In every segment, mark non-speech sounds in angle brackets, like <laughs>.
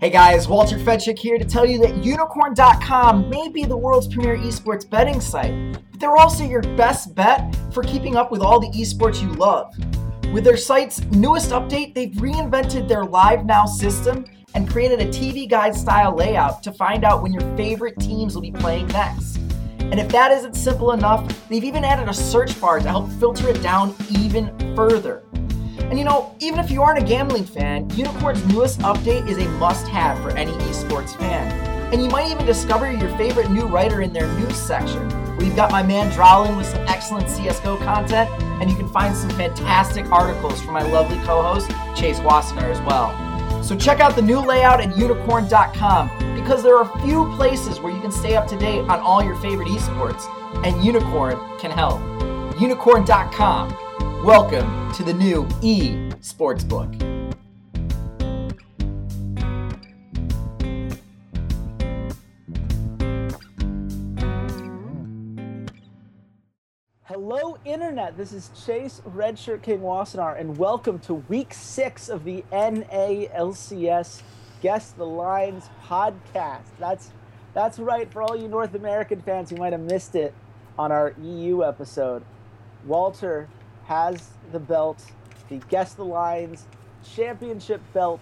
Hey guys, Walter Fedczuk here to tell you that unikrn.com may be the world's premier esports betting site, but they're also your best bet for keeping up with all the esports you love. With their site's newest update, they've reinvented their Live Now system and created a TV guide style layout to find out when your favorite teams will be playing next. And if that isn't simple enough, they've even added a search bar to help filter it down even further. And you know, even if you aren't a gambling fan, Unikrn's newest update is a must have for any esports fan. And you might even discover your favorite new writer in their news section. We've got my man Drowlin with some excellent CSGO content, and you can find some fantastic articles from my lovely co host, Chase Wassenar, as well. So check out the new layout at unikrn.com because there are a few places where you can stay up to date on all your favorite esports, and Unikrn can help. Unikrn.com Welcome to the new E Sportsbook. Hello, Internet. This is Chase Redshirt King Wassenar, and welcome to week six of the NALCS Guess the Lines podcast. That's that's right for all you North American fans who might have missed it on our EU episode. Walter has the belt, the Guess the Lines championship belt.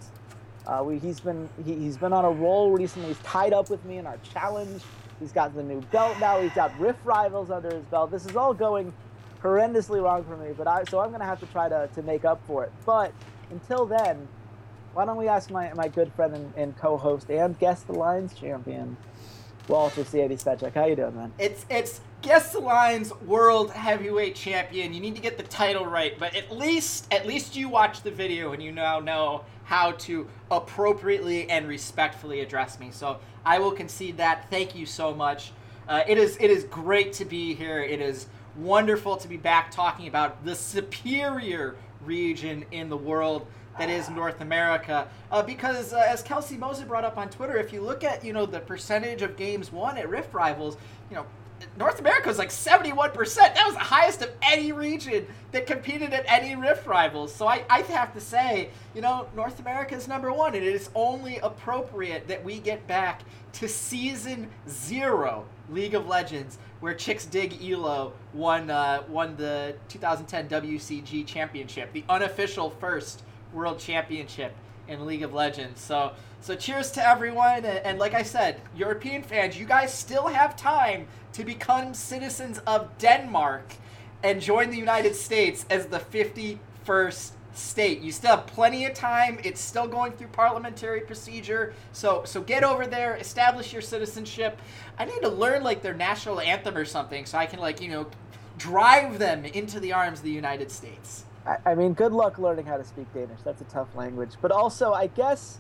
Uh, we, he's been he, has been on a roll recently. He's tied up with me in our challenge. He's got the new belt now. He's got Rift Rivals under his belt. This is all going horrendously wrong for me, but I so I'm gonna have to try to, to make up for it. But until then, why don't we ask my, my good friend and, and co-host and Guess the Lines champion, Walter Ceades Fedczuk. How you doing, man? It's it's Guess the Lines World Heavyweight Champion. You need to get the title right, but at least at least you watch the video and you now know how to appropriately and respectfully address me. So I will concede that. Thank you so much. Uh, it is it is great to be here. It is wonderful to be back talking about the superior region in the world that is North America. Uh, because uh, as Kelsey Moser brought up on Twitter, if you look at you know the percentage of games won at Rift Rivals, you know North America was like 71%. That was the highest of any region that competed at any Rift Rivals. So I, I have to say, you know, North America is number one, and it is only appropriate that we get back to season zero League of Legends, where Chicks Dig Elo won, uh, won the 2010 WCG Championship, the unofficial first World Championship in League of Legends. So, so cheers to everyone, and, and like I said, European fans, you guys still have time to become citizens of Denmark and join the United States as the 51st state. You still have plenty of time. It's still going through parliamentary procedure. So so get over there, establish your citizenship. I need to learn like their national anthem or something so I can like, you know, drive them into the arms of the United States. I, I mean, good luck learning how to speak Danish. That's a tough language. But also, I guess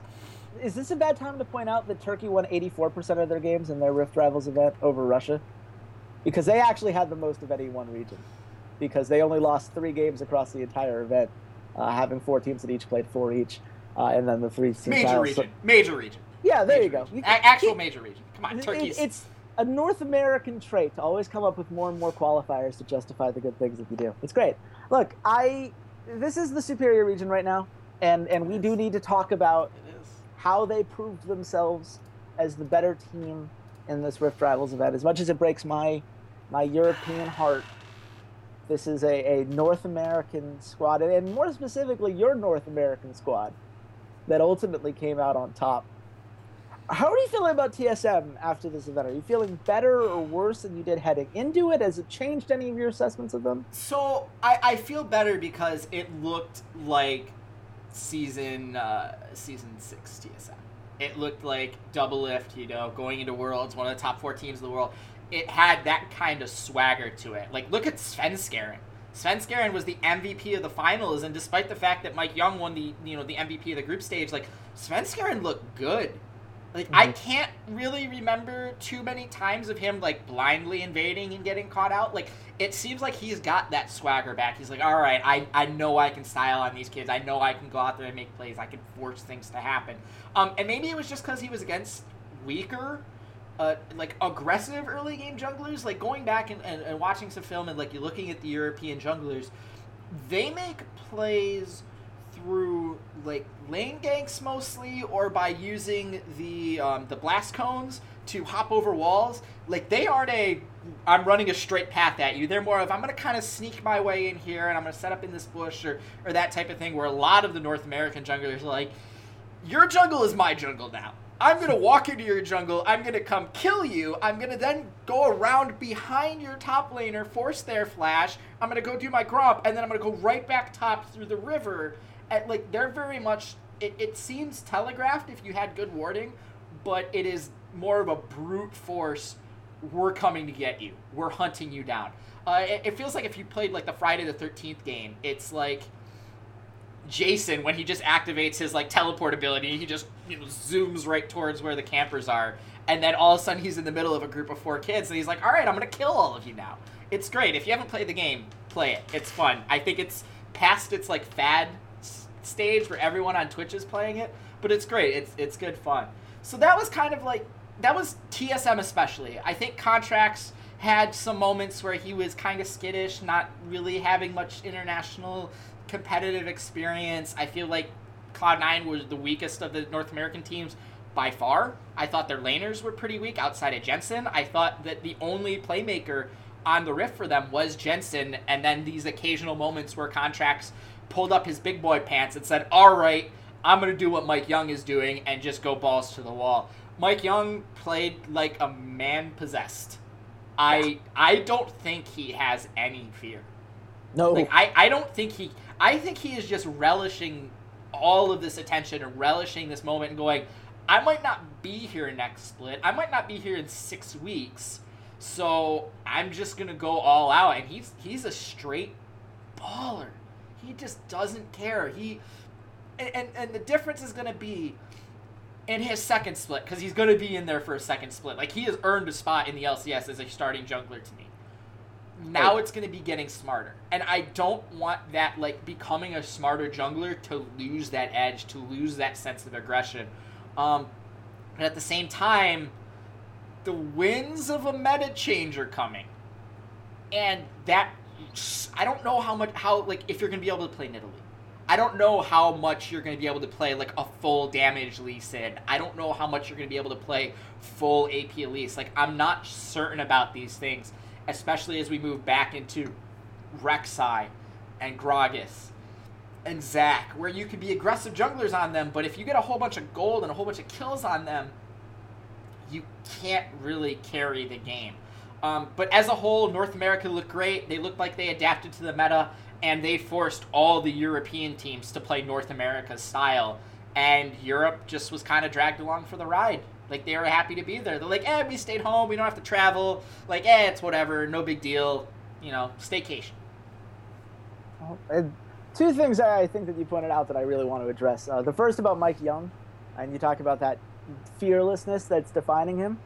is this a bad time to point out that Turkey won 84% of their games in their Rift Rivals event over Russia? because they actually had the most of any one region because they only lost three games across the entire event, uh, having four teams that each played four each, uh, and then the three major region, so, major region. Yeah, there major you go. You, a- actual major region. Come on, Turkey's. It, it's a North American trait to always come up with more and more qualifiers to justify the good things that you do. It's great. Look, I this is the superior region right now, and and we do need to talk about how they proved themselves as the better team in this Rift Rivals event. As much as it breaks my my European heart. This is a, a North American squad, and more specifically, your North American squad that ultimately came out on top. How are you feeling about TSM after this event? Are you feeling better or worse than you did heading into it? Has it changed any of your assessments of them? So I, I feel better because it looked like season uh, season six TSM. It looked like Doublelift, you know, going into Worlds, one of the top four teams in the world it had that kind of swagger to it. Like, look at Svenskeren. Svenskeren was the MVP of the finals, and despite the fact that Mike Yeung won the you know the MVP of the group stage, like Sven Svenskeren looked good. Like mm-hmm. I can't really remember too many times of him like blindly invading and getting caught out. Like it seems like he's got that swagger back. He's like, all right, I, I know I can style on these kids. I know I can go out there and make plays. I can force things to happen. Um, and maybe it was just because he was against weaker uh, like aggressive early game junglers, like going back and, and, and, watching some film and like you're looking at the European junglers, they make plays through like lane ganks mostly, or by using the um, the blast cones to hop over walls. Like they aren't a I'm running a straight path at you. They're more of I'm gonna kind of sneak my way in here and I'm gonna set up in this bush or or that type of thing. Where a lot of the North American junglers are like, your jungle is my jungle now. I'm gonna walk into your jungle. I'm gonna come kill you. I'm gonna then go around behind your top laner, force their flash. I'm gonna go do my gromp, and then I'm gonna go right back top through the river. And like they're very much. It, it seems telegraphed if you had good warding, but it is more of a brute force. We're coming to get you. We're hunting you down. Uh, it, it feels like if you played like the Friday the Thirteenth game, it's like Jason when he just activates his like teleport ability, he just you know zooms right towards where the campers are, and then all of a sudden he's in the middle of a group of four kids, and he's like, "All right, I'm gonna kill all of you now." It's great. If you haven't played the game, play it. It's fun. I think it's past its like fad stage where everyone on Twitch is playing it, but it's great. It's it's good fun. So that was kind of like that was TSM especially. I think Contractz had some moments where he was kind of skittish, not really having much international competitive experience. I feel like Cloud9 was the weakest of the North American teams by far. I thought their laners were pretty weak outside of Jensen. I thought that the only playmaker on the Rift for them was Jensen, and then these occasional moments where Contractz pulled up his big boy pants and said, All right, I'm going to do what Mike Yeung is doing and just go balls to the wall. Mike Yeung played like a man possessed. I I don't think he has any fear. No, Like I, I don't think he I think he is just relishing all of this attention and relishing this moment and going, I might not be here next split. I might not be here in six weeks. So I'm just gonna go all out and he's he's a straight baller. He just doesn't care. He and, and, and the difference is gonna be in his second split, because he's gonna be in there for a second split. Like he has earned a spot in the LCS as a starting jungler to me now Right. it's going to be getting smarter and i don't want that like becoming a smarter jungler to lose that edge to lose that sense of aggression um but at the same time the winds of a meta change are coming and that i don't know how much how like if you're to be able to play nidalee I don't know how much you're going to be able to play like a full damage Lee. I don't know how much you're going to be able to play full AP Elise. Like I'm not certain about these things, especially as we move back into Rek'Sai and Gragas and Zac, where you can be aggressive junglers on them, but if you get a whole bunch of gold and a whole bunch of kills on them, you can't really carry the game. Um, but as a whole, North America looked great. They looked like they adapted to the meta, and they forced all the European teams to play North America's style. And Europe just was kind of dragged along for the ride. Like they were happy to be there. They're like, "Eh, we stayed home. We don't have to travel. Like, eh, it's whatever. No big deal. You know, staycation." And two things I think that you pointed out that I really want to address. Uh, the first about Mike Yeung, and you talk about that fearlessness that's defining him.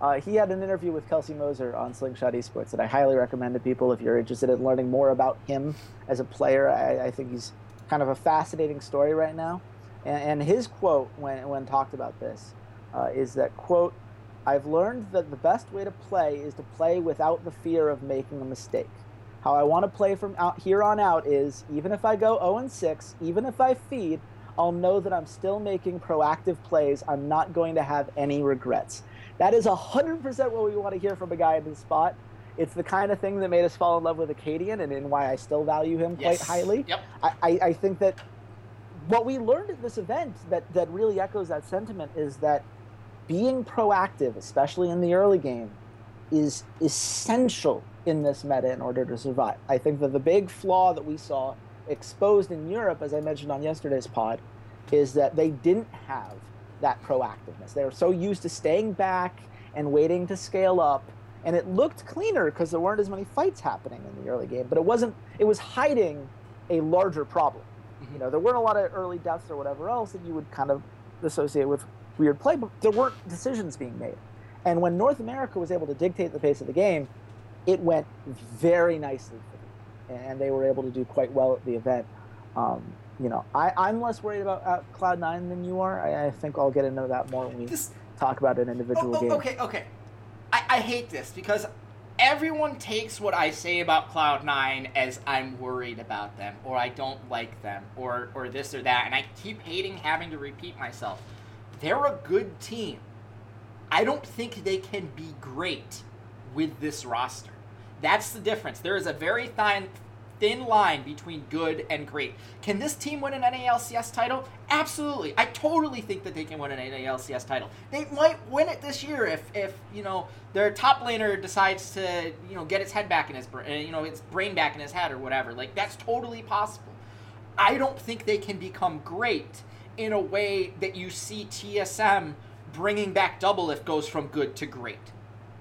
Uh, he had an interview with Kelsey Moser on Slingshot Esports that I highly recommend to people if you're interested in learning more about him as a player. I, I think he's kind of a fascinating story right now. And, and his quote when, when talked about this uh, is that, quote, I've learned that the best way to play is to play without the fear of making a mistake. How I want to play from out here on out is even if I go 0 and 6, even if I feed, I'll know that I'm still making proactive plays. I'm not going to have any regrets. That is 100% what we want to hear from a guy in this spot. It's the kind of thing that made us fall in love with Akaadian and, in why I still value him quite highly. Yep. I, I, I think that what we learned at this event that, that really echoes that sentiment is that being proactive, especially in the early game, is essential in this meta in order to survive. I think that the big flaw that we saw exposed in Europe, as I mentioned on yesterday's pod, is that they didn't have that proactiveness. They were so used to staying back and waiting to scale up, and it looked cleaner because there weren't as many fights happening in the early game. But it wasn't. It was hiding a larger problem. You know, there weren't a lot of early deaths or whatever else that you would kind of associate with weird play, but there weren't decisions being made. And when North America was able to dictate the pace of the game, it went very nicely for them, and they were able to do quite well at the event. Um, you know, I, I'm less worried about uh, Cloud Nine than you are. I, I think I'll get into that more when we This talk about an individual Oh, oh, game. Okay, okay. I, I hate this because everyone takes what I say about Cloud9 as I'm worried about them or I don't like them or or this or that and I keep hating having to repeat myself. They're a good team. I don't think they can be great with this roster. That's the difference. There is a very fine thin line between good and great. Can this team win an NALCS title? Absolutely. I totally think that they can win an NALCS title. They might win it this year if, if you know their top laner decides to you know get his head back in his brain, you know his brain back in his head or whatever. Like that's totally possible. I don't think they can become great in a way that you see TSM bringing back Doublelift goes from good to great.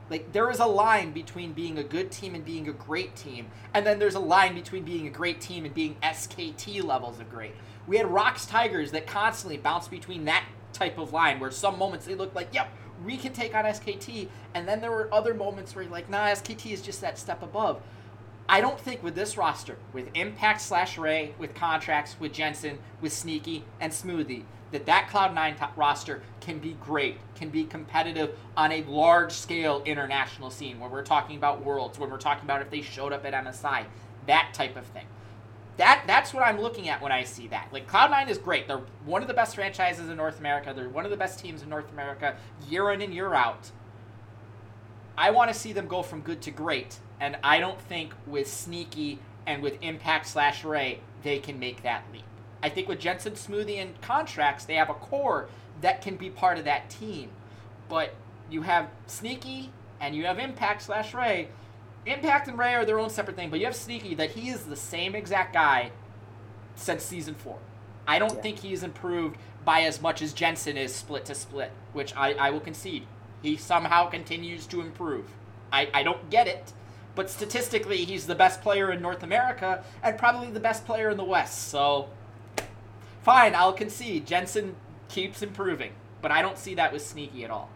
Like there is a line between being a good team and being a great team, and then there's a line between being a great team and being SKT levels of great. We had ROX Tigers that constantly bounced between that type of line, where some moments they looked like, yep, we can take on SKT, and then there were other moments where you're like, nah, SKT is just that step above. I don't think with this roster, with Impact slash Ray, with Contractz, with Jensen, with Sneaky and Smoothie, that that Cloud9 roster can be great, can be competitive on a large scale international scene when we're talking about worlds, when we're talking about if they showed up at MSI, that type of thing. That that's what I'm looking at when I see that. Like Cloud9 is great. They're one of the best franchises in North America. They're one of the best teams in North America year in and year out. I want to see them go from good to great, and I don't think with Sneaky and with Impact slash Ray they can make that leap. I think with Jensen Smoothie and Contractz, they have a core that can be part of that team. But you have Sneaky and you have Impact slash Ray. Impact and Ray are their own separate thing, but you have Sneaky that he is the same exact guy since season four. I don't yeah. think he's improved by as much as Jensen is split to split, which I, I will concede. He somehow continues to improve. I, I don't get it, but statistically, he's the best player in North America and probably the best player in the West. So fine, I'll concede. Jensen keeps improving, but I don't see that with Sneaky at all.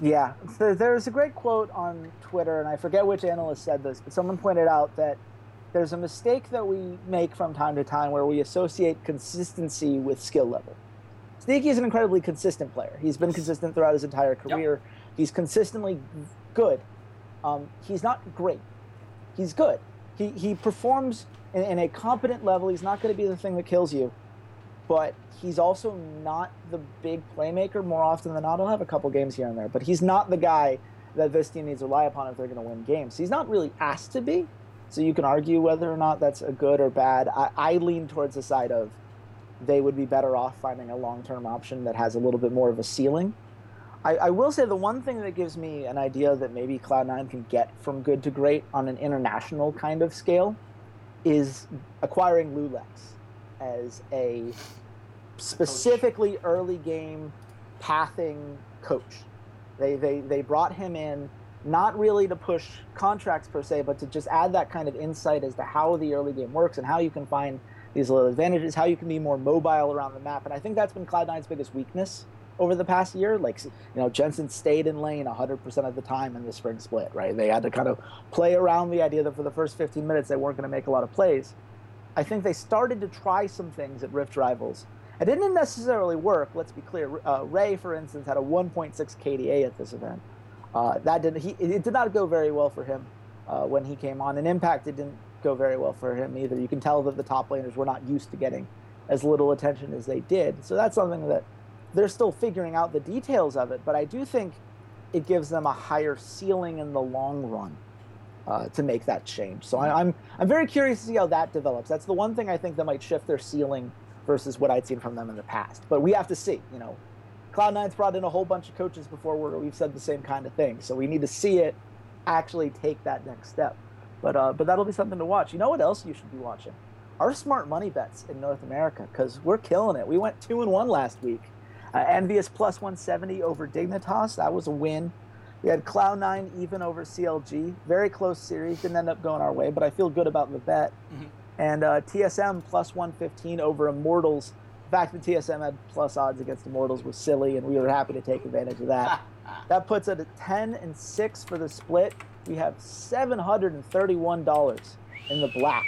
Yeah, there's a great quote on Twitter, and I forget which analyst said this, but someone pointed out that there's a mistake that we make from time to time where we associate consistency with skill level. Sneaky is an incredibly consistent player. He's been consistent throughout his entire career. Yep. He's consistently good. Um, he's not great. He's good. He, he performs in, in a competent level. He's not going to be the thing that kills you but he's also not the big playmaker. More often than not, he'll have a couple games here and there, but he's not the guy that this team needs to rely upon if they're going to win games. He's not really asked to be, so you can argue whether or not that's a good or bad. I, I lean towards the side of they would be better off finding a long-term option that has a little bit more of a ceiling. I, I, will say the one thing that gives me an idea that maybe Cloud9 can get from good to great on an international kind of scale is acquiring Lulex as a specifically coach. early game pathing coach. They, they, they brought him in not really to push Contractz per se, but to just add that kind of insight as to how the early game works and how you can find these little advantages, how you can be more mobile around the map. And I think that's been Cloud9's biggest weakness over the past year. Like, you know, Jensen stayed in lane 100% of the time in the spring split, right? They had to kind of play around the idea that for the first 15 minutes they weren't going to make a lot of plays. I think they started to try some things at Rift Rivals it didn't necessarily work. Let's be clear. Uh, Ray, for instance, had a 1.6 KDA at this event. Uh, that did he it did not go very well for him uh, when he came on. And Impact it didn't go very well for him either. You can tell that the top laners were not used to getting as little attention as they did. So that's something that they're still figuring out the details of it. But I do think it gives them a higher ceiling in the long run. Uh, to make that change, so I, I'm I'm very curious to see how that develops. That's the one thing I think that might shift their ceiling versus what I'd seen from them in the past. But we have to see. You know, Cloud9's brought in a whole bunch of coaches before where we've said the same kind of thing. So we need to see it actually take that next step. But uh, but that'll be something to watch. You know what else you should be watching? Our smart money bets in North America because we're killing it. We went two and one last week. Uh, EnVyUs plus 170 over Dignitas. That was a win. We had Cloud9 even over CLG. Very close series. Didn't end up going our way, but I feel good about the bet. Mm-hmm. And uh, TSM plus 115 over Immortals. The fact that TSM had plus odds against Immortals was silly, and we were happy to take advantage of that. <laughs> that puts it at 10 and 6 for the split. We have $731 in the black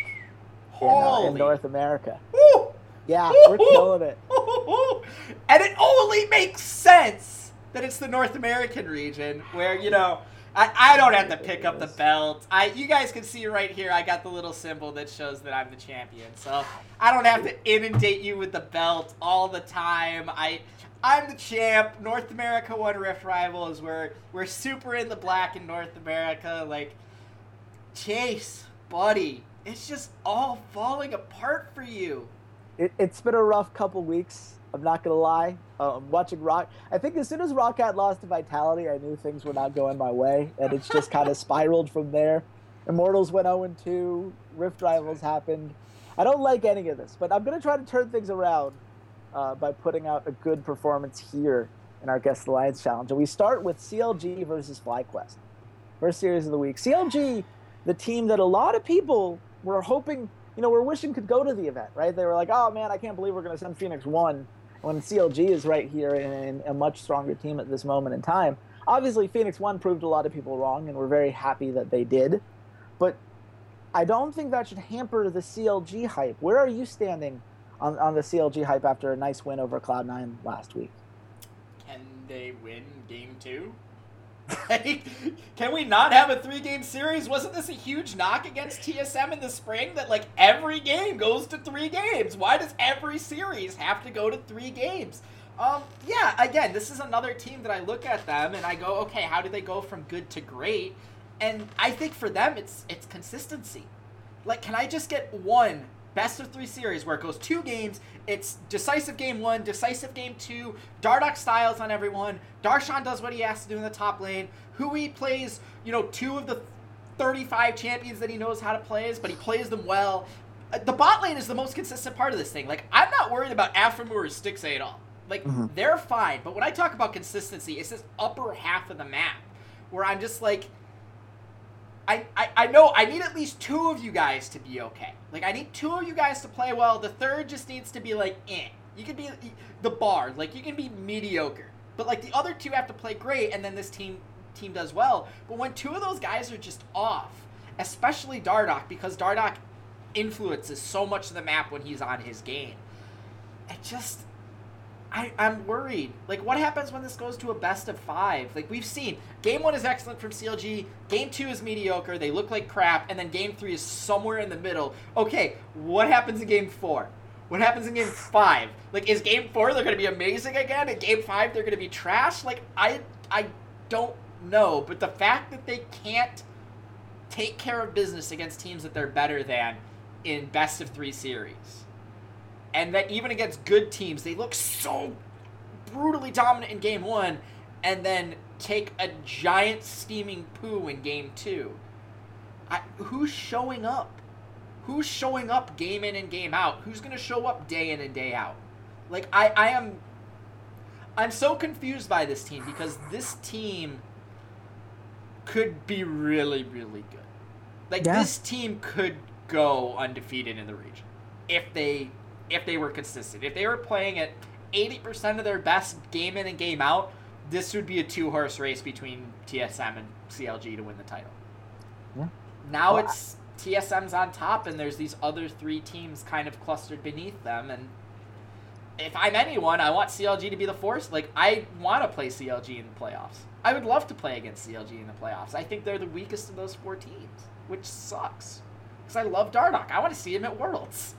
in, uh, in North America. Woo! Yeah, we're killing it. And it only makes sense that it's the North American region where, you know, I, I don't have to pick up the belt. I you guys can see right here. I got the little symbol that shows that I'm the champion. So I don't have to inundate you with the belt all the time. I I'm the champ. North America One Rift Rivals. We're we're super in the black in North America. Like Chase, buddy, it's just all falling apart for you. It, has been a rough couple weeks. I'm not gonna lie. Um, watching Rock, I think as soon as Roccat lost to Vitality, I knew things were not going my way, and it's just kind of <laughs> spiraled from there. Immortals went 0 2. Rift Rivals happened. I don't like any of this, but I'm gonna try to turn things around uh, by putting out a good performance here in our Guess the Lines challenge. And we start with CLG versus FlyQuest. First series of the week. CLG, the team that a lot of people were hoping, you know, were wishing could go to the event, right? They were like, oh man, I can't believe we're going to send Phoenix One when CLG is right here in a much stronger team at this moment in time. Obviously, Phoenix One proved a lot of people wrong, and we're very happy that they did. But I don't think that should hamper the CLG hype. Where are you standing on, on the CLG hype after a nice win over Cloud9 last week. Can they win game two? <laughs> can we not have a three game series? Wasn't this a huge knock against TSM in the spring that like every game goes to three games? Why does every series have to go to three games? Um, yeah, again, this is another team that I look at them and I go, okay, how do they go from good to great? And I think for them it's it's consistency. Like, can I just get one best of three series where it goes two games. It's decisive game one, decisive game two. Dardoch styles on everyone. Darshan does what he has to do in the top lane. Huhi plays, you know, two of the 35 champions that he knows how to play, but he plays them well. Uh, the bot lane is the most consistent part of this thing. Like, I'm not worried about Aphromoo or Stixxay at all. Like, mm-hmm. they're fine. But when I talk about consistency, it's this upper half of the map where I'm just like, I, I, I know I need at least two of you guys to be okay. Like I need two of you guys to play well. The third just needs to be like, eh. You can be the bar, like you can be mediocre, but like the other two have to play great, and then this team team does well. But when two of those guys are just off, especially Dardoch, because Dardoch influences so much of the map when he's on his game, it just I, I'm worried. Like, what happens when this goes to a best of five? Like, we've seen game one is excellent from CLG, game two is mediocre, they look like crap, and then game three is somewhere in the middle. Okay, what happens in game four? What happens in game five? Like, is game four they're going to be amazing again? In game five they're going to be trash? Like, I, I don't know. But the fact that they can't take care of business against teams that they're better than in best of three series and that even against good teams, they look so brutally dominant in game one, and then take a giant steaming poo in game two. I, who's showing up? Who's showing up game in and game out? Who's gonna show up day in and day out? Like I, I am I'm so confused by this team because this team could be really, really good. Like yeah. this team could go undefeated in the region if they if they were consistent. If they were playing at 80% of their best game in and game out, this would be a two horse race between TSM and CLG to win the title. Yeah. Now well, it's TSM's on top, and there's these other three teams kind of clustered beneath them. And if I'm anyone, I want CLG to be the force. Like, I want to play CLG in the playoffs. I would love to play against CLG in the playoffs. I think they're the weakest of those four teams, which sucks. Because I love Dardoch. I want to see him at Worlds.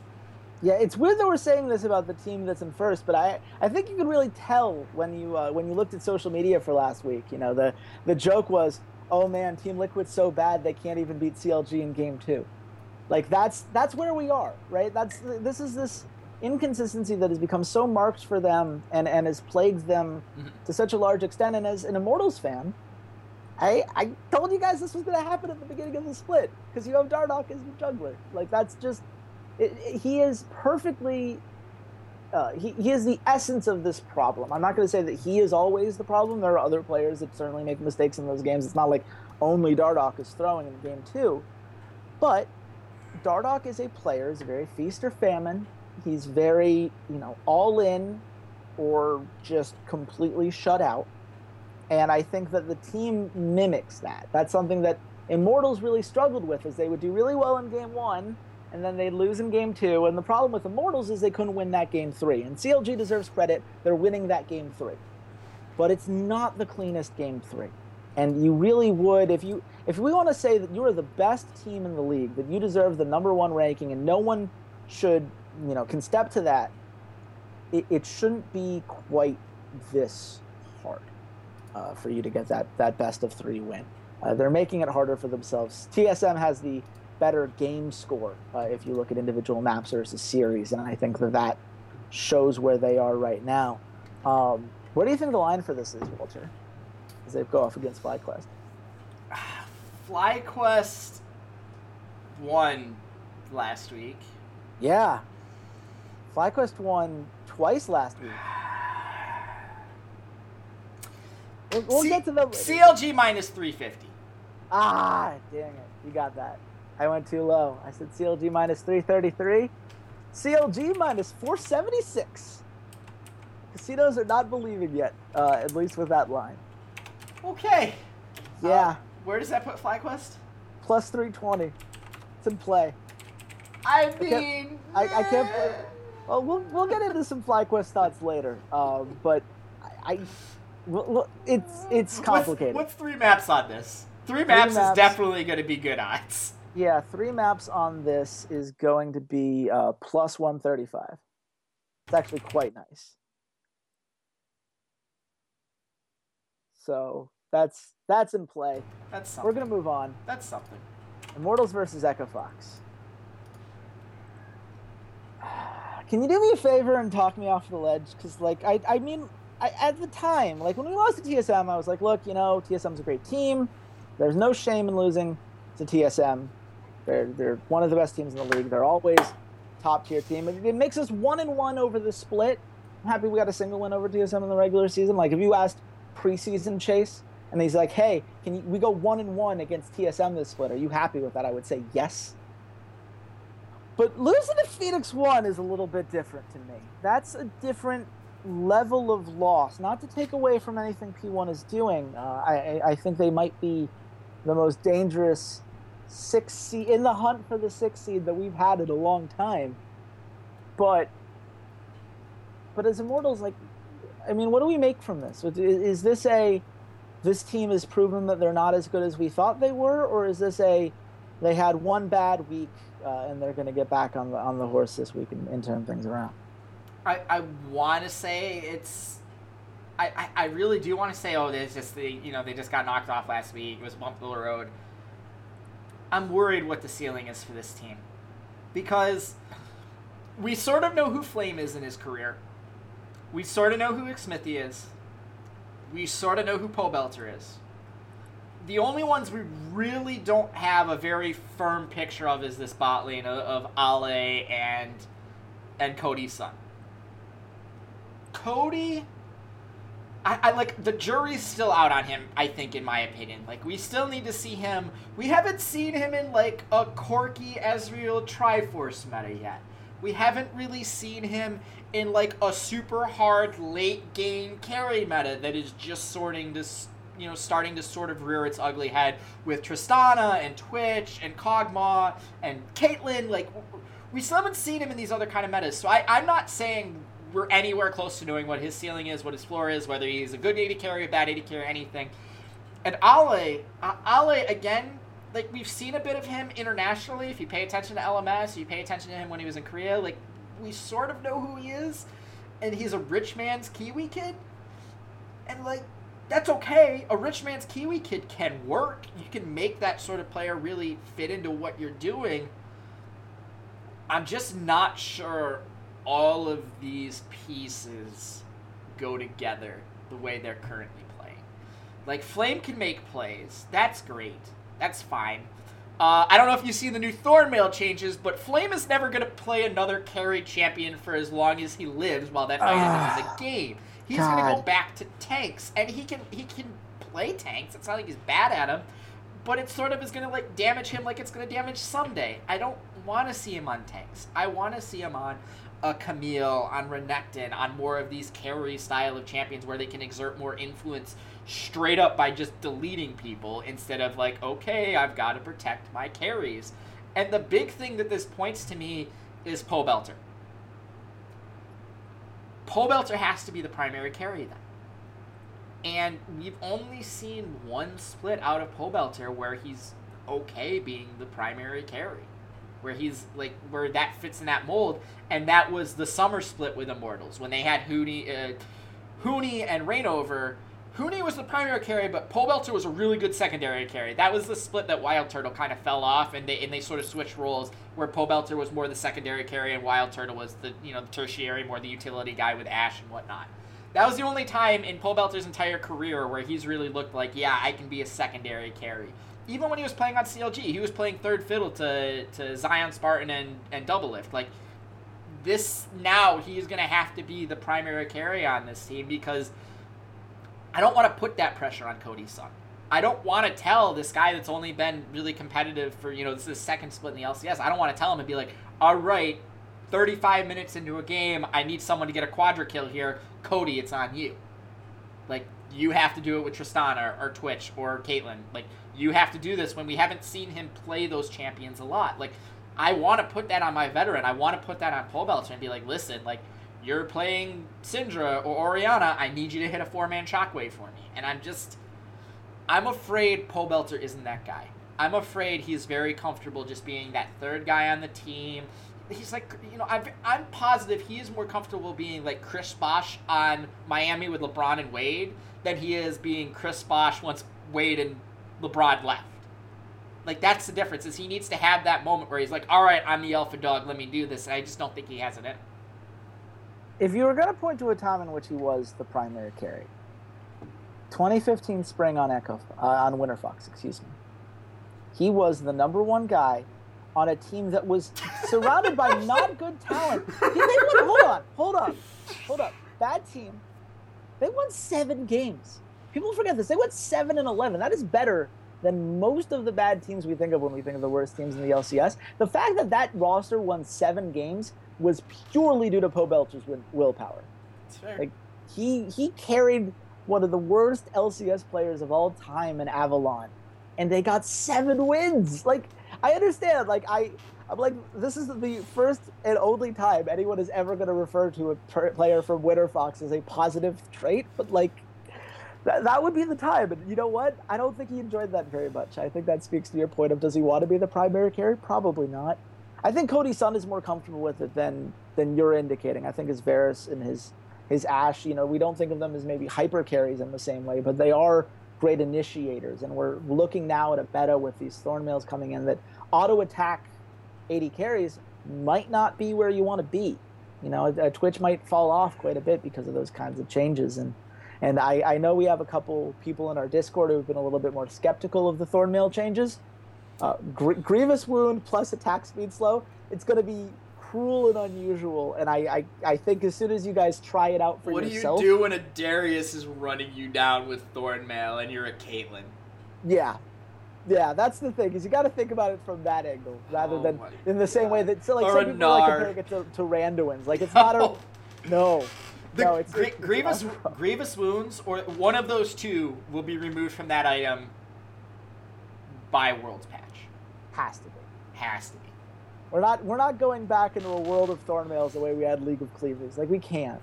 Yeah, it's weird that we're saying this about the team that's in first, but I, I think you could really tell when you uh, when you looked at social media for last week. You know, the the joke was, "Oh man, Team Liquid's so bad they can't even beat CLG in Game Two. Like that's that's where we are, right? That's this is this inconsistency that has become so marked for them and and has plagued them mm-hmm. to such a large extent. And as an Immortals fan, I I told you guys this was going to happen at the beginning of the split because you have Dardoch as your jungler. Like that's just he is perfectly uh, he, he is the essence of this problem. I'm not going to say that he is always the problem. There are other players that certainly make mistakes in those games. It's not like only Dardoch is throwing in game two. But Dardoch is a player, is very feast or famine. He's very, you know, all in or just completely shut out. And I think that the team mimics that. That's something that Immortals really struggled with, is they would do really well in game one, and then they lose in game two. And the problem with Immortals is they couldn't win that game three. And CLG deserves credit. They're winning that game three. But it's not the cleanest game three. And you really would if you if we want to say that you are the best team in the league, that you deserve the number one ranking, and no one should you know can step to that. It, it shouldn't be quite this hard uh, for you to get that that best of three win. Uh, they're making it harder for themselves. TSM has the better game score uh, if you look at individual maps versus series, and I think that that shows where they are right now. Um, what do you think the line for this is, Walter? As they go off against FlyQuest. <sighs> FlyQuest won last week. Yeah, FlyQuest won twice last week. We'll, we'll C- get to the CLG minus 350. Ah, dang it. You got that. I went too low. I said CLG minus 333. CLG minus 476. Casinos are not believing yet, uh, at least with that line. Okay. Yeah, Uh, where does that put FlyQuest? plus 320. It's in play. I can't- mean, I, I can't. eh. Well, we'll we'll get into some FlyQuest thoughts later. Um, but I, I well, it's it's complicated. What's, three maps on this? Three maps, maps. is definitely going to be good odds. Yeah, three maps on this is going to be uh, plus 135. It's actually quite nice. So that's that's in play. That's something. We're gonna move on. That's something. Immortals versus Echo Fox. <sighs> Can you do me a favor and talk me off the ledge? Because like I I mean I, at the time like when we lost to TSM I was like look you know TSM's a great team. There's no shame in losing to TSM. They're they're one of the best teams in the league. They're always top tier team. It, makes us one and one over the split. I'm happy we got a single win over TSM in the regular season. Like if you asked preseason Chase and he's like, hey, can you, we go one and one against TSM this split? Are you happy with that? I would say yes. But losing to Phoenix One is a little bit different to me. That's a different level of loss. Not to take away from anything P1 is doing. Uh, I- I think they might be the most dangerous six seed in the hunt for the six seed that we've had in a long time. But but as Immortals, like, I mean, what do we make from this? Is- Is this a this team has proven that they're not as good as we thought they were, or is this a they had one bad week uh, and they're going to get back on the on the horse this week and, and turn things around? I, I want to say it's. I, I, really do want to say, oh, there's just the you know they just got knocked off last week. It was a bump the road. I'm worried what the ceiling is for this team, because we sort of know who Flame is in his career. We sort of know who Xmithie is. We sort of know who Pobelter is. The only ones we really don't have a very firm picture of is this bot lane of, of Olleh and and Cody Sun. Cody, I, I like the jury's still out on him. I think, in my opinion, like we still need to see him. We haven't seen him in like a quirky Ezreal Triforce meta yet. We haven't really seen him in like a super hard late game carry meta that is just sorting to, s- you know, starting to sort of rear its ugly head with Tristana and Twitch and Kog'Maw and Caitlyn. Like, we still haven't seen him in these other kind of metas. So I, I'm not saying we're anywhere close to knowing what his ceiling is, what his floor is, whether he's a good AD carry, a bad AD carry, anything. And Olleh, uh, Olleh again, like we've seen a bit of him internationally. If you pay attention to LMS, you pay attention to him when he was in Korea. Like we sort of know who he is, and he's a rich man's KiWiKiD. And like that's okay. A rich man's KiWiKiD can work. You can make that sort of player really fit into what you're doing. I'm just not sure all of these pieces go together the way they're currently playing. Like Flame can make plays. That's great. That's fine. Uh, I don't know if you've seen the new Thornmail changes, but Flame is never going to play another carry champion for as long as he lives while that item is in the game. He's going to go back to tanks, and he can he can play tanks. It's not like he's bad at them, but it sort of is going to like damage him like it's going to damage someday. I don't want to see him on tanks. I want to see him on a Camille, on Renekton, on more of these carry style of champions where they can exert more influence straight up by just deleting people instead of like, okay, I've got to protect my carries. And the big thing that this points to me is Pobelter. Pobelter has to be the primary carry then. And we've only seen one split out of Pobelter where he's okay being the primary carry. Where he's like where that fits in that mold, and that was the summer split with Immortals when they had Huni, uh, Huni and Rainover. Huni was the primary carry, but Pobelter was a really good secondary carry. That was the split that Wild Turtle kind of fell off, and they and they sort of switched roles where Pobelter was more the secondary carry and Wild Turtle was the you know the tertiary, more the utility guy with Ash and whatnot. That was the only time in Pobelter's entire career where he's really looked like, yeah, I can be a secondary carry. Even when he was playing on CLG, he was playing third fiddle to, to Zion Spartan and, and Doublelift. Like, this now, he's going to have to be the primary carry on this team because I don't want to put that pressure on Cody Sun. I don't want to tell this guy that's only been really competitive for, you know, this is the second split in the LCS. I don't want to tell him and be like, all right, 35 minutes into a game, I need someone to get a quadra kill here. Cody, it's on you. Like, you have to do it with Tristan or, Twitch or Caitlyn. Like, you have to do this when we haven't seen him play those champions a lot. Like, I want to put that on my veteran. I want to put that on Pobelter and be like, listen, like, you're playing Syndra or Orianna. I need you to hit a four man shockwave for me. And I'm just, I'm afraid Pobelter isn't that guy. I'm afraid he's very comfortable just being that third guy on the team he's like you know I'm, I'm positive he is more comfortable being like Chris Bosh on Miami with LeBron and Wade than he is being Chris Bosh once Wade and LeBron left. Like that's the difference is he needs to have that moment where he's like, all right, I'm the alpha dog, let me do this. And I just don't think he has it in. If you were going to point to a time in which he was the primary carry, 2015 spring on Echo uh, on Winter Fox, excuse me, he was the number one guy on a team that was surrounded by not good talent. They won, hold on, hold on, hold on. Bad team. They won seven games. People forget this. They went seven and eleven. That is better than most of the bad teams we think of when we think of the worst teams in the LCS. The fact that that roster won seven games was purely due to Pobelter's willpower. Like he he carried one of the worst LCS players of all time in Avalon, and they got seven wins. Like I understand. Like I, I'm like this is the first and only time anyone is ever going to refer to a per- player from Winter Fox as a positive trait. But like, that, that would be the time. And you know what? I don't think he enjoyed that very much. I think that speaks to your point of does he want to be the primary carry? Probably not. I think Cody Sun is more comfortable with it than than you're indicating. I think his Varus and his his Ash, you know, we don't think of them as maybe hyper carries in the same way, but they are great initiators. And we're looking now at a meta with these Thornmails coming in that auto attack AD carries might not be where you want to be. You know, a, a Twitch might fall off quite a bit because of those kinds of changes. And and I, I know we have a couple people in our Discord who've been a little bit more skeptical of the Thornmail changes. Uh, Gr- Grievous Wound plus attack speed slow. It's going to be cruel and unusual. And I, I, I think as soon as you guys try it out for what yourself. What do you do when a Darius is running you down with Thornmail and you're a Caitlyn? Yeah, yeah, that's the thing is you got to think about it from that angle rather oh than in the same way that so like or some people like comparing it to, to Randuin's. Like it's <laughs> not a no. The no, it's, gr- it's, grievous grievous wounds or one of those two will be removed from that item by World's patch. Has to be. Has to be. We're not we're not going back into a world of Thornmails the way we had League of Cleavers. Like we can't.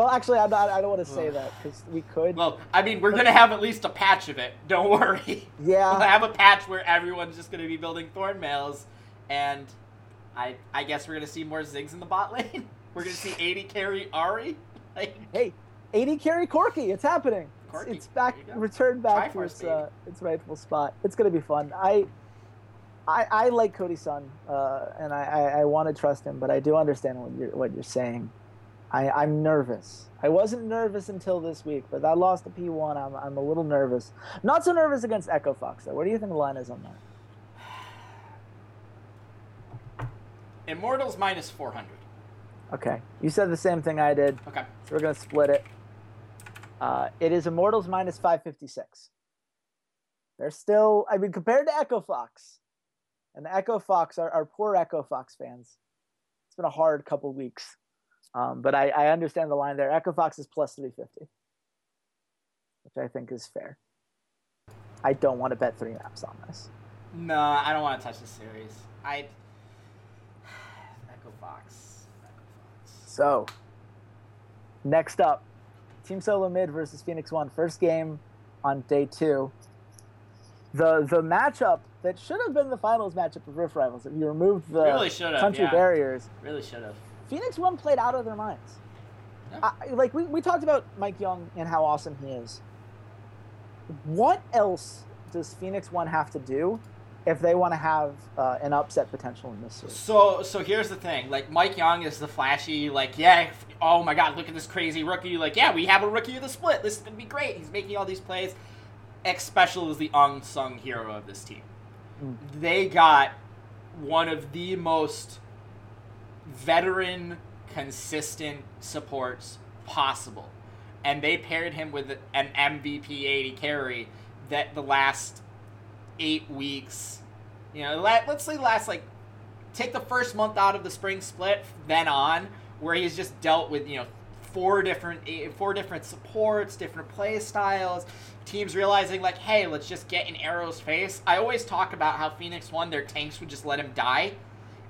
Well, actually, I'm not, I don't want to say that because we could. Well, I mean, we're gonna have at least a patch of it. Don't <laughs> worry. Yeah. We'll have a patch where everyone's just gonna be building Thornmails, and I I guess we're gonna see more Ziggs in the bot lane. <laughs> We're gonna see <laughs> AD carry Ahri. Like, hey, AD carry Corki. It's happening. Corki. It's, it's back, returned back to its uh, its rightful spot. It's gonna be fun. I. I, I like Cody Sun, uh, and I, I, I want to trust him, but I do understand what you're what you're saying. I, I'm nervous. I wasn't nervous until this week, but that loss to P1, I'm, I'm a little nervous. Not so nervous against Echo Fox, though. What do you think the line is on that? Immortals minus 400. Okay. You said the same thing I did. Okay. So we're going to split it. Uh, it is Immortals minus 556. They're still, I mean, compared to Echo Fox, and the Echo Fox, our, our poor Echo Fox fans, it's been a hard couple weeks. Um, but I, I understand the line there. Echo Fox is plus 350, which I think is fair. I don't want to bet three maps on this. No, I don't want to touch the series. I <sighs> Echo Fox. Echo Fox. So, next up, Team Solo Mid versus Phoenix One. First game on day two. The the matchup that should have been the finals matchup of Rift Rivals if you removed the Really country yeah. barriers. Really should have. Phoenix One played out of their minds. Yeah. I, like we, we talked about Mike Yeung and how awesome he is. What else does Phoenix One have to do if they want to have uh, an upset potential in this series? So so here's the thing. Like Mike Young is the flashy, like, yeah, oh my god, look at this crazy rookie. Like, yeah, we have a rookie of the split. This is gonna be great. He's making all these plays. Xpecial is the unsung hero of this team. Mm. They got one of the most veteran, consistent supports possible. And they paired him with an MVP AD carry that the last eight weeks, you know, la- let's say last like take the first month out of the spring split, then on, where he's just dealt with you know four different eh, four different supports, different play styles. Teams realizing like, hey, let's just get in Arrow's face. I always talk about how Phoenix won; their tanks would just let him die.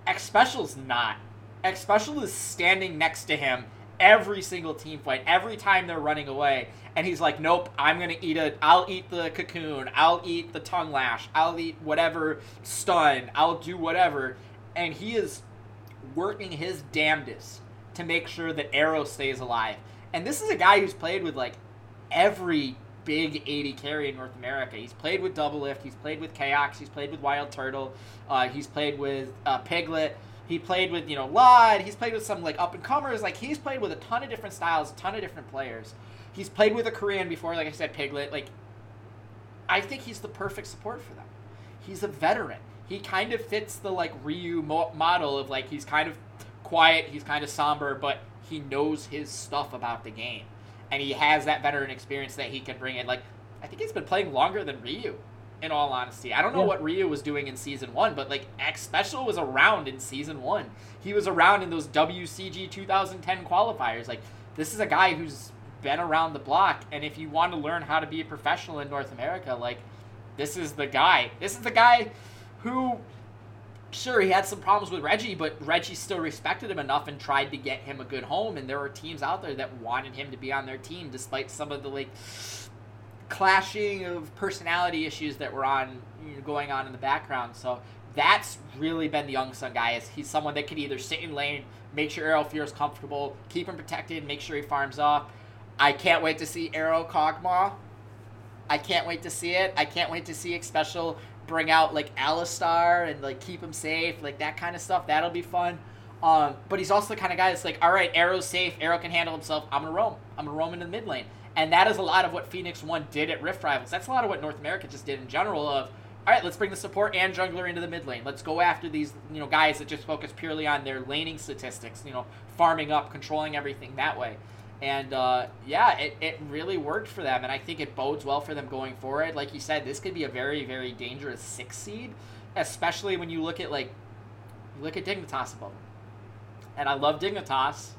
Xpecial's not. Xpecial is standing next to him every single team fight, every time they're running away, and he's like, "Nope, I'm gonna eat a. I'll eat the cocoon. I'll eat the tongue lash. I'll eat whatever stun. I'll do whatever." And he is working his damnedest to make sure that Arrow stays alive. And this is a guy who's played with like every big AD carry in North America. He's played with Doublelift. He's played with Chaox. He's played with WildTurtle. Uh, he's played with uh, Piglet. He played with you know Lod. He's played with some like up and comers. Like he's played with a ton of different styles, a ton of different players. He's played with a Korean before, like I said, Piglet. Like I think he's the perfect support for them. He's a veteran. He kind of fits the like Ryu mo- model of like he's kind of quiet, he's kind of somber, but he knows his stuff about the game, and he has that veteran experience that he can bring in. Like I think he's been playing longer than Ryu. In all honesty, I don't know Yeah. what Ryu was doing in season one, but like Xpecial was around in season one. He was around in those WCG 2010 qualifiers. Like this is a guy who's been around the block, and if you want to learn how to be a professional in North America, like this is the guy. This is the guy who, sure, he had some problems with Reggie, but Reggie still respected him enough and tried to get him a good home. And there were teams out there that wanted him to be on their team, despite some of the like clashing of personality issues that were on you know, going on in the background. So that's really been the unsung guy. Is he's someone that could either sit in lane, make sure Arrow feels comfortable, keep him protected, make sure he farms off. I can't wait to see Arrow Kog'Maw. I can't wait to see it. I can't wait to see Xpecial bring out like Alistar and like keep him safe, like that kind of stuff. That'll be fun. Um, but he's also the kind of guy that's like, all right, Arrow's safe. Arrow can handle himself. I'm gonna roam. I'm gonna roam into the mid lane. And that is a lot of what Phoenix One did at Rift Rivals. That's a lot of what North America just did in general. Of all right, let's bring the support and jungler into the mid lane. Let's go after these you know guys that just focus purely on their laning statistics. You know, farming up, controlling everything that way. And uh, yeah, it, it really worked for them, and I think it bodes well for them going forward. Like you said, this could be a very very dangerous six seed, especially when you look at like look at Dignitas above them. And I love Dignitas.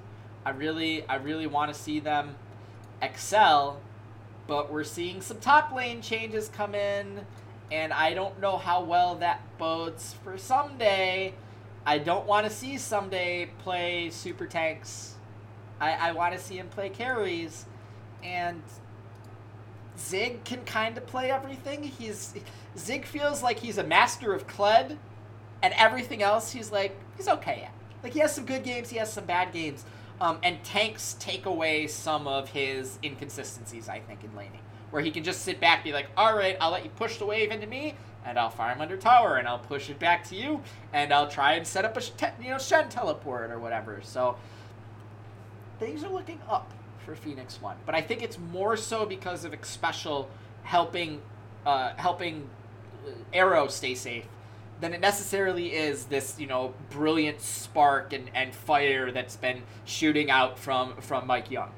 I really I really want to see them excel, but we're seeing some top lane changes come in, and I don't know how well that bodes for Ssumday. I don't want to see Ssumday play super tanks. I, I want to see him play carries, and Ziv can kind of play everything. He's Ziv feels like he's a master of Kled, and everything else he's like he's okay at. Like he has some good games, he has some bad games. Um, and tanks take away some of his inconsistencies, I think, in laning, where he can just sit back, be like, "All right, I'll let you push the wave into me, and I'll farm under tower, and I'll push it back to you, and I'll try and set up a te- you know Shen teleport or whatever." So things are looking up for Phoenix One, but I think it's more so because of Special helping uh, helping Arrow stay safe than it necessarily is this you know brilliant spark and, and fire that's been shooting out from from Mike Yeung.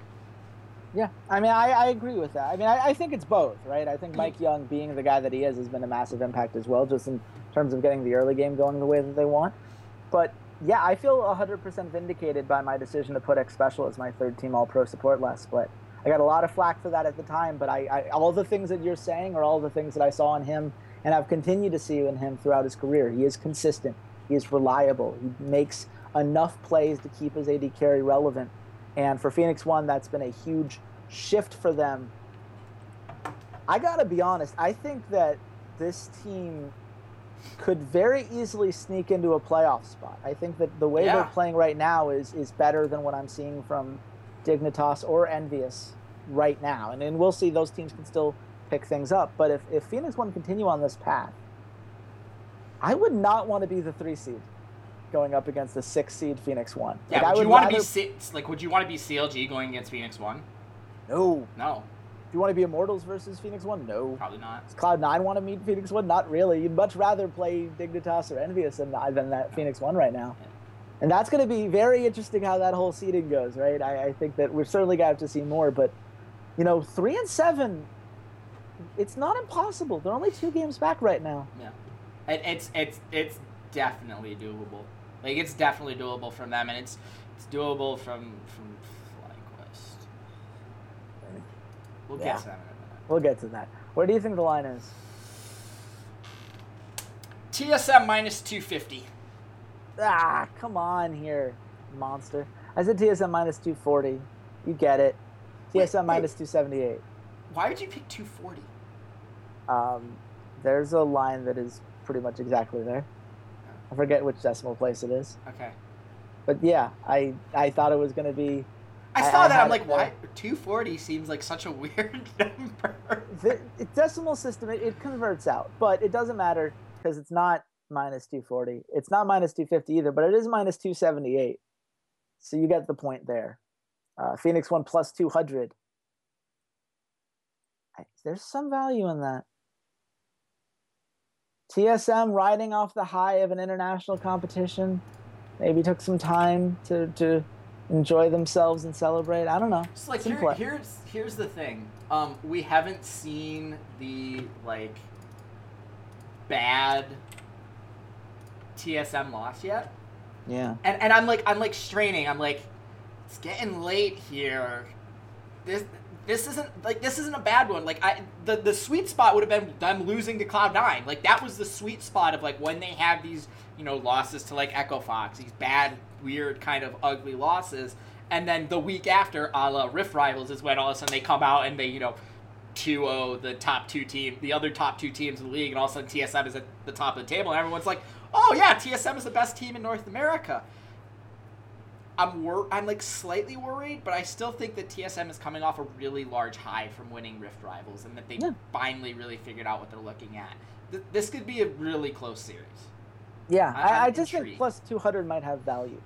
Yeah, I mean, I, I agree with that. I mean, I, I think it's both, right? I think mm-hmm. Mike Yeung, being the guy that he is, has been a massive impact as well, just in terms of getting the early game going the way that they want. But yeah, I feel 100% vindicated by my decision to put Xpecial as my third team All Pro support last split. I got a lot of flack for that at the time, but I, I all the things that you're saying are all the things that I saw in him and I've continued to see in him throughout his career. He is consistent. He is reliable. He makes enough plays to keep his AD carry relevant. And for Phoenix One, that's been a huge shift for them. I gotta be honest. I think that this team could very easily sneak into a playoff spot. I think that the way Yeah. they're playing right now is is better than what I'm seeing from Dignitas or EnVyUs right now. And then we'll see those teams can still pick things up. But if, if Phoenix One continue on this path, I would not want to be the three seed going up against the six seed Phoenix One. Yeah, Like, I would you would want to be rather- C- like? Would you want to be CLG going against Phoenix One? No. No, Do you want to be Immortals versus Phoenix One? No. probably not. Does Cloud Nine want to meet Phoenix One? Not really. You'd much rather play Dignitas or EnVyUs than, uh, than that Phoenix One right now. Yeah. And that's going to be very interesting how that whole seeding goes, right? I, I think that we're certainly going to have to see more, but you know, three and seven, it's not impossible. They're only two games back right now. It, it's it's it's definitely doable. Like it's definitely doable from them, and it's it's doable from from FlyQuest. We'll Yeah. get to that in a minute. We'll get to that. Where do you think the line is? TSM minus two fifty. Ah, come on here, monster. I said TSM minus 240. You get it. TSM minus 278. Why would you pick two forty? Um, there's a line that is pretty much exactly there. I forget which decimal place it is, Okay. but yeah, I I thought it was going to be I I- saw I that. I'm like, why? Two forty seems like such a weird <laughs> number. the the decimal system. It, it converts out, but it doesn't matter because it's not minus 240. It's not minus 250 either, but it is minus 278. So you get the point there. Uh, Phoenix one plus 200. I- There's some value in that. TSM riding off the high of an international competition, maybe took some time to, to enjoy themselves and celebrate. I don't know. Just like here, here's here's the thing. Um, we haven't seen the like bad TSM loss yet, Yeah. and and I'm like I'm like straining. I'm like, it's getting late here. This this isn't like this isn't a bad one. Like I the the sweet spot would have been them losing to Cloud Nine. Like that was the sweet spot of like when they have these you know losses to like Echo Fox, these bad weird kind of ugly losses. And then the week after, a la Rift Rivals, is when all of a sudden they come out and they, you know, 2-0 the top two team, the other top two teams in the league, and all of a sudden TSM is at the top of the table, and everyone's like, "Oh yeah, TSM is the best team in North America." I'm wor- I'm like slightly worried, but I still think that TSM is coming off a really large high from winning Rift Rivals, and that they Yeah. finally really figured out what they're looking at. Th- this could be a really close series. Yeah, I- I, just think plus 200 might have value.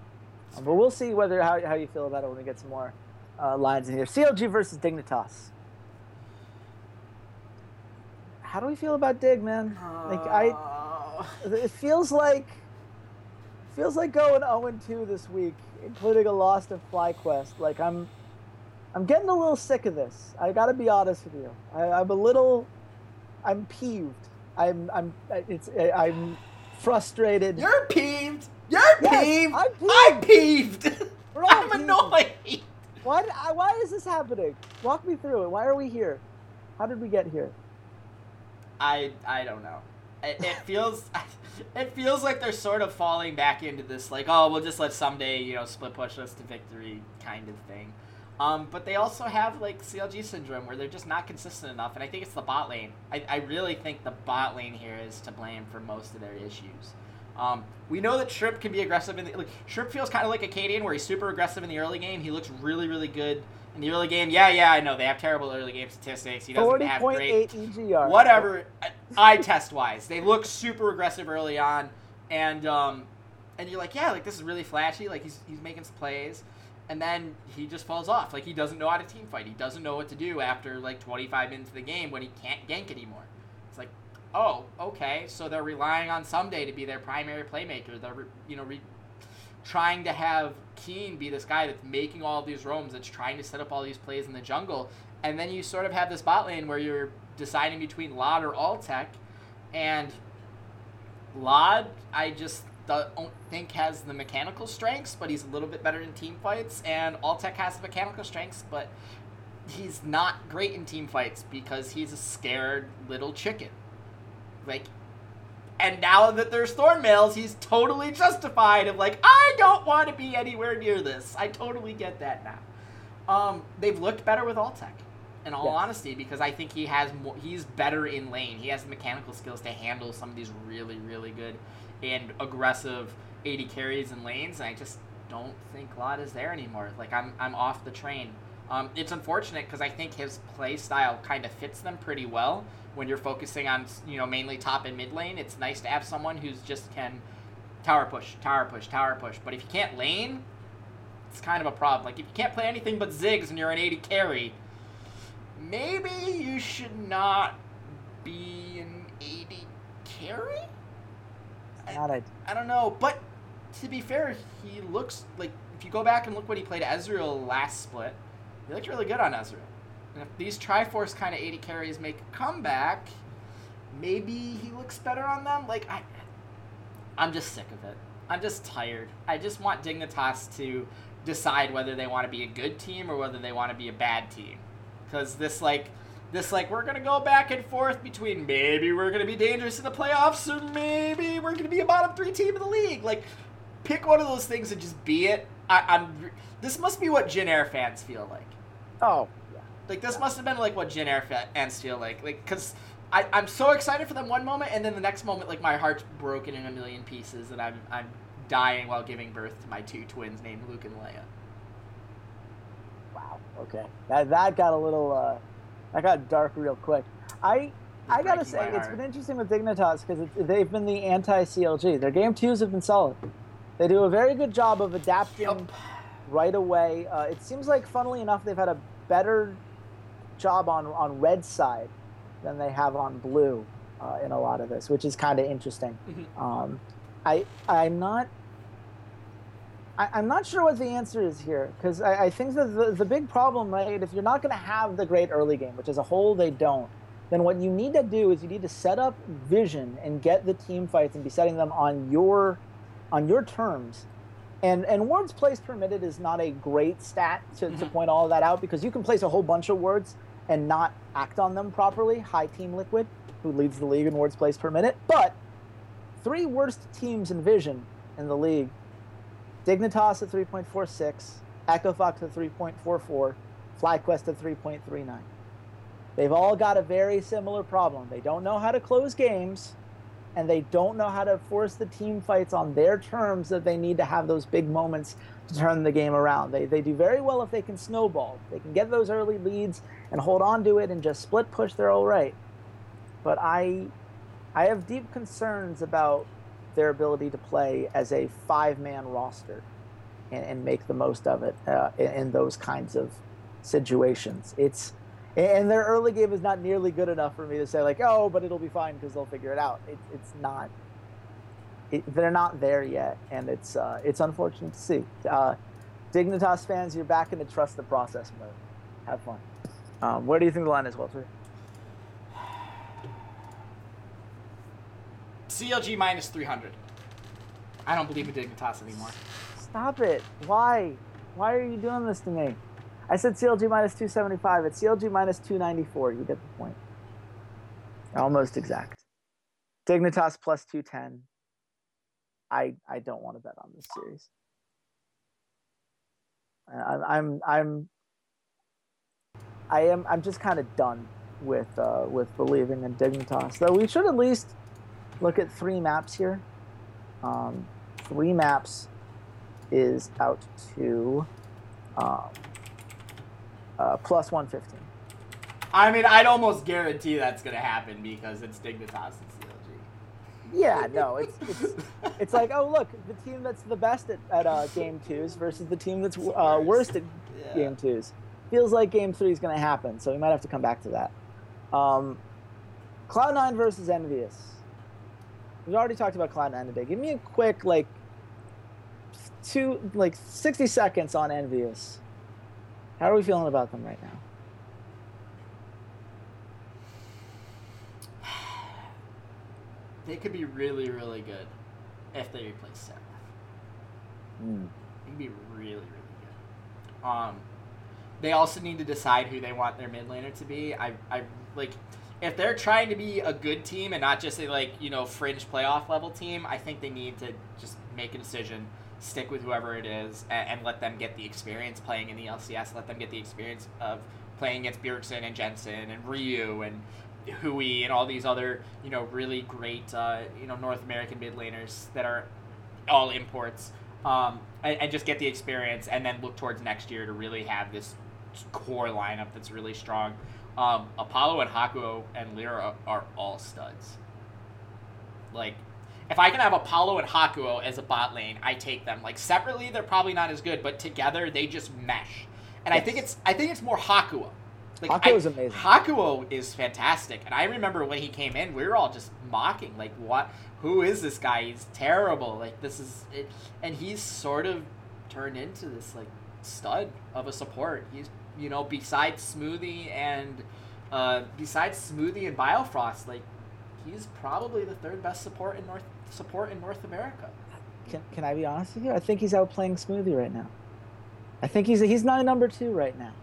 Um, but we'll see whether how, how you feel about it when we get some more uh, lines in here. CLG versus Dignitas. How do we feel about Dig, man? Like I, Uh, it feels like feels like going 0 2 this week, including a loss to FlyQuest. Like I'm, I'm getting a little sick of this. I got to be honest with you. I, I'm a little, I'm peeved. I'm, I'm, it's, I'm frustrated. You're peeved. You're Yes, peeved. I'm peeved. I'm peeved. We're all <laughs> I'm peeved. annoyed. Why, did- why is this happening? Walk me through it. Why are we here? How did we get here? I I don't know. It, it feels <laughs> it feels like they're sort of falling back into this like oh we'll just let Ssumday you know split push us to victory kind of thing. Um, but they also have like CLG syndrome where they're just not consistent enough, and I think it's the bot lane. I, I really think the bot lane here is to blame for most of their issues. Um, we know that Shrimp can be aggressive in the like, Shrimp feels kind of like Akaadian where he's super aggressive in the early game. He looks really really good in the early game. Yeah yeah I know. They have terrible early game statistics. He doesn't have great 40.8 EGR. whatever. Eye test wise they look super aggressive early on. And um and you're like yeah like this is really flashy. Like he's he's making some plays. And then he just falls off. Like he doesn't know how to team fight. He doesn't know what to do after like 25 minutes of the game when he can't gank anymore. It's like oh okay. So they're relying on Ssumday to be their primary playmaker. They're you know re- trying to have Keane be this guy that's making all these roams, that's trying to set up all these plays in the jungle, and then you sort of have this bot lane where you're deciding between Lod or Altec, and Lod, I just don't think has the mechanical strengths, but he's a little bit better in team fights, and Altec has the mechanical strengths, but he's not great in team fights because he's a scared little chicken. Like, and now that there's Thornmails, he's totally justified of like, I don't want to be anywhere near this. I totally get that now. Um, they've looked better with Altec, in all Yes. honesty, because I think he has more, he's better in lane. He has the mechanical skills to handle some of these really, really good and aggressive AD carries and lanes. And I just don't think Lod is there anymore. Like I'm, I'm off the train. Um, it's unfortunate because I think his play style kind of fits them pretty well. When you're focusing on, you know, mainly top and mid lane, it's nice to have someone who's just can tower push, tower push, tower push. But if you can't lane, it's kind of a problem. Like if you can't play anything but Ziggs and you're an AD carry, maybe you should not be an AD carry. Not a, I don't know, but to be fair, he looks like if you go back and look what he played Ezreal last split, he looked really good on Ezreal. And if these Triforce kind of AD carries make a comeback, maybe he looks better on them. Like I, I'm just sick of it. I'm just tired. I just want Dignitas to decide whether they want to be a good team or whether they want to be a bad team. Because this like this like we're gonna go back and forth between maybe we're gonna be dangerous in the playoffs or maybe we're gonna be a bottom three team in the league. Like pick one of those things and just be it. I, I'm. This must be what Jin Air fans feel like. Oh, yeah. Like this must have been like what Jin Air fans feel like. Like because I I'm so excited for them one moment and then the next moment like my heart's broken in a million pieces and I'm I'm dying while giving birth to my two twins named Luke and Leia. Wow. Okay. That that got a little uh, that got dark real quick. I I gotta say it's been interesting with Dignitas because they've been the anti CLG. Their game twos have been solid. They do a very good job of adapting right away. Uh, it seems like, funnily enough, they've had a better job on on red side than they have on blue uh, in a lot of this, which is kind of interesting. Mhm. Um, I I'm not. I, I'm not sure what the answer is here because I, I think that the, the big problem, right, if you're not going to have the great early game, which as a whole they don't, then what you need to do is you need to set up vision and get the team fights and be setting them on your on your terms. And and words placed per minute is not a great stat to, to Mhm. point all of that out because you can place a whole bunch of words and not act on them properly. High Team Liquid, who leads the league in words placed per minute, but three worst teams in vision in the league Dignitas at 3.46, Echo Fox at 3.44, FlyQuest at 3.39. They've all got a very similar problem. They don't know how to close games, and they don't know how to force the team fights on their terms that they need to have those big moments to turn the game around. They, they do very well if they can snowball. They can get those early leads and hold on to it and just split push, they're all right. But I, I have deep concerns about their ability to play as a five-man roster and, and make the most of it uh, in, in those kinds of situations. It's and their early game is not nearly good enough for me to say like, oh, but it'll be fine because they'll figure it out. It, it's not. It, they're not there yet, and it's uh, it's unfortunate to see. Uh, Dignitas fans, you're back into trust the process mode. Have fun. Um, where do you think the line is, Walter? CLG minus 300. I don't believe in Dignitas anymore. Stop it. Why? Why are you doing this to me? I said CLG minus 275. It's CLG minus 294. You get the point. Almost exact. Dignitas plus 210. I I don't want to bet on this series. I, I'm I'm I am I'm just kind of done with uh, with believing in Dignitas. Though we should at least look at three maps here. Um, three maps is out to um, uh, plus 115. I mean, I'd almost guarantee that's gonna happen because it's Dignitas and CLG. Yeah, no, it's it's, it's like, oh look, the team that's the best at, at uh, game twos versus the team that's uh, worst at Yeah. game twos. Feels like game three is going to happen, so we might have to come back to that. Um, Cloud9 versus EnVyUs. We've already talked about Cloud9 today. Give me a quick, like, two, like, 60 seconds on EnVyUs. How are we feeling about them right now? They could be really, really good if they replace Seraph. They could be really, really good. Um, they also need to decide who they want their mid laner to be. I, I like if they're trying to be a good team and not just a like you know fringe playoff level team. I think they need to just make a decision stick with whoever it is and, and, let them get the experience playing in the LCS. Let them get the experience of playing against Bjergsen and Jensen and Ryu and Huhi and all these other you know really great uh, you know North American mid laners that are all imports. Um, and, and just get the experience, and then look towards next year to really have this core lineup that's really strong. Um, Apollo and Hakuho and Lira are all studs. Like, if I can have Apollo and Hakuho as a bot lane, I take them. Like separately, they're probably not as good, but together they just mesh. And yes. I think it's I think it's more Hakuho. Like, Hakuho is amazing. Hakuho is fantastic, and I remember when he came in, we were all just mocking, like, "What? Who is this guy? He's terrible. Like, this is it." And he's sort of turned into this like stud of a support. He's you know besides Smoothie and uh, besides Smoothie and Biofrost, like he's probably the third best support in North support in North America. Can, can I be honest with you? I think he's outplaying Smoothie right now. I think he's he's not number two right now.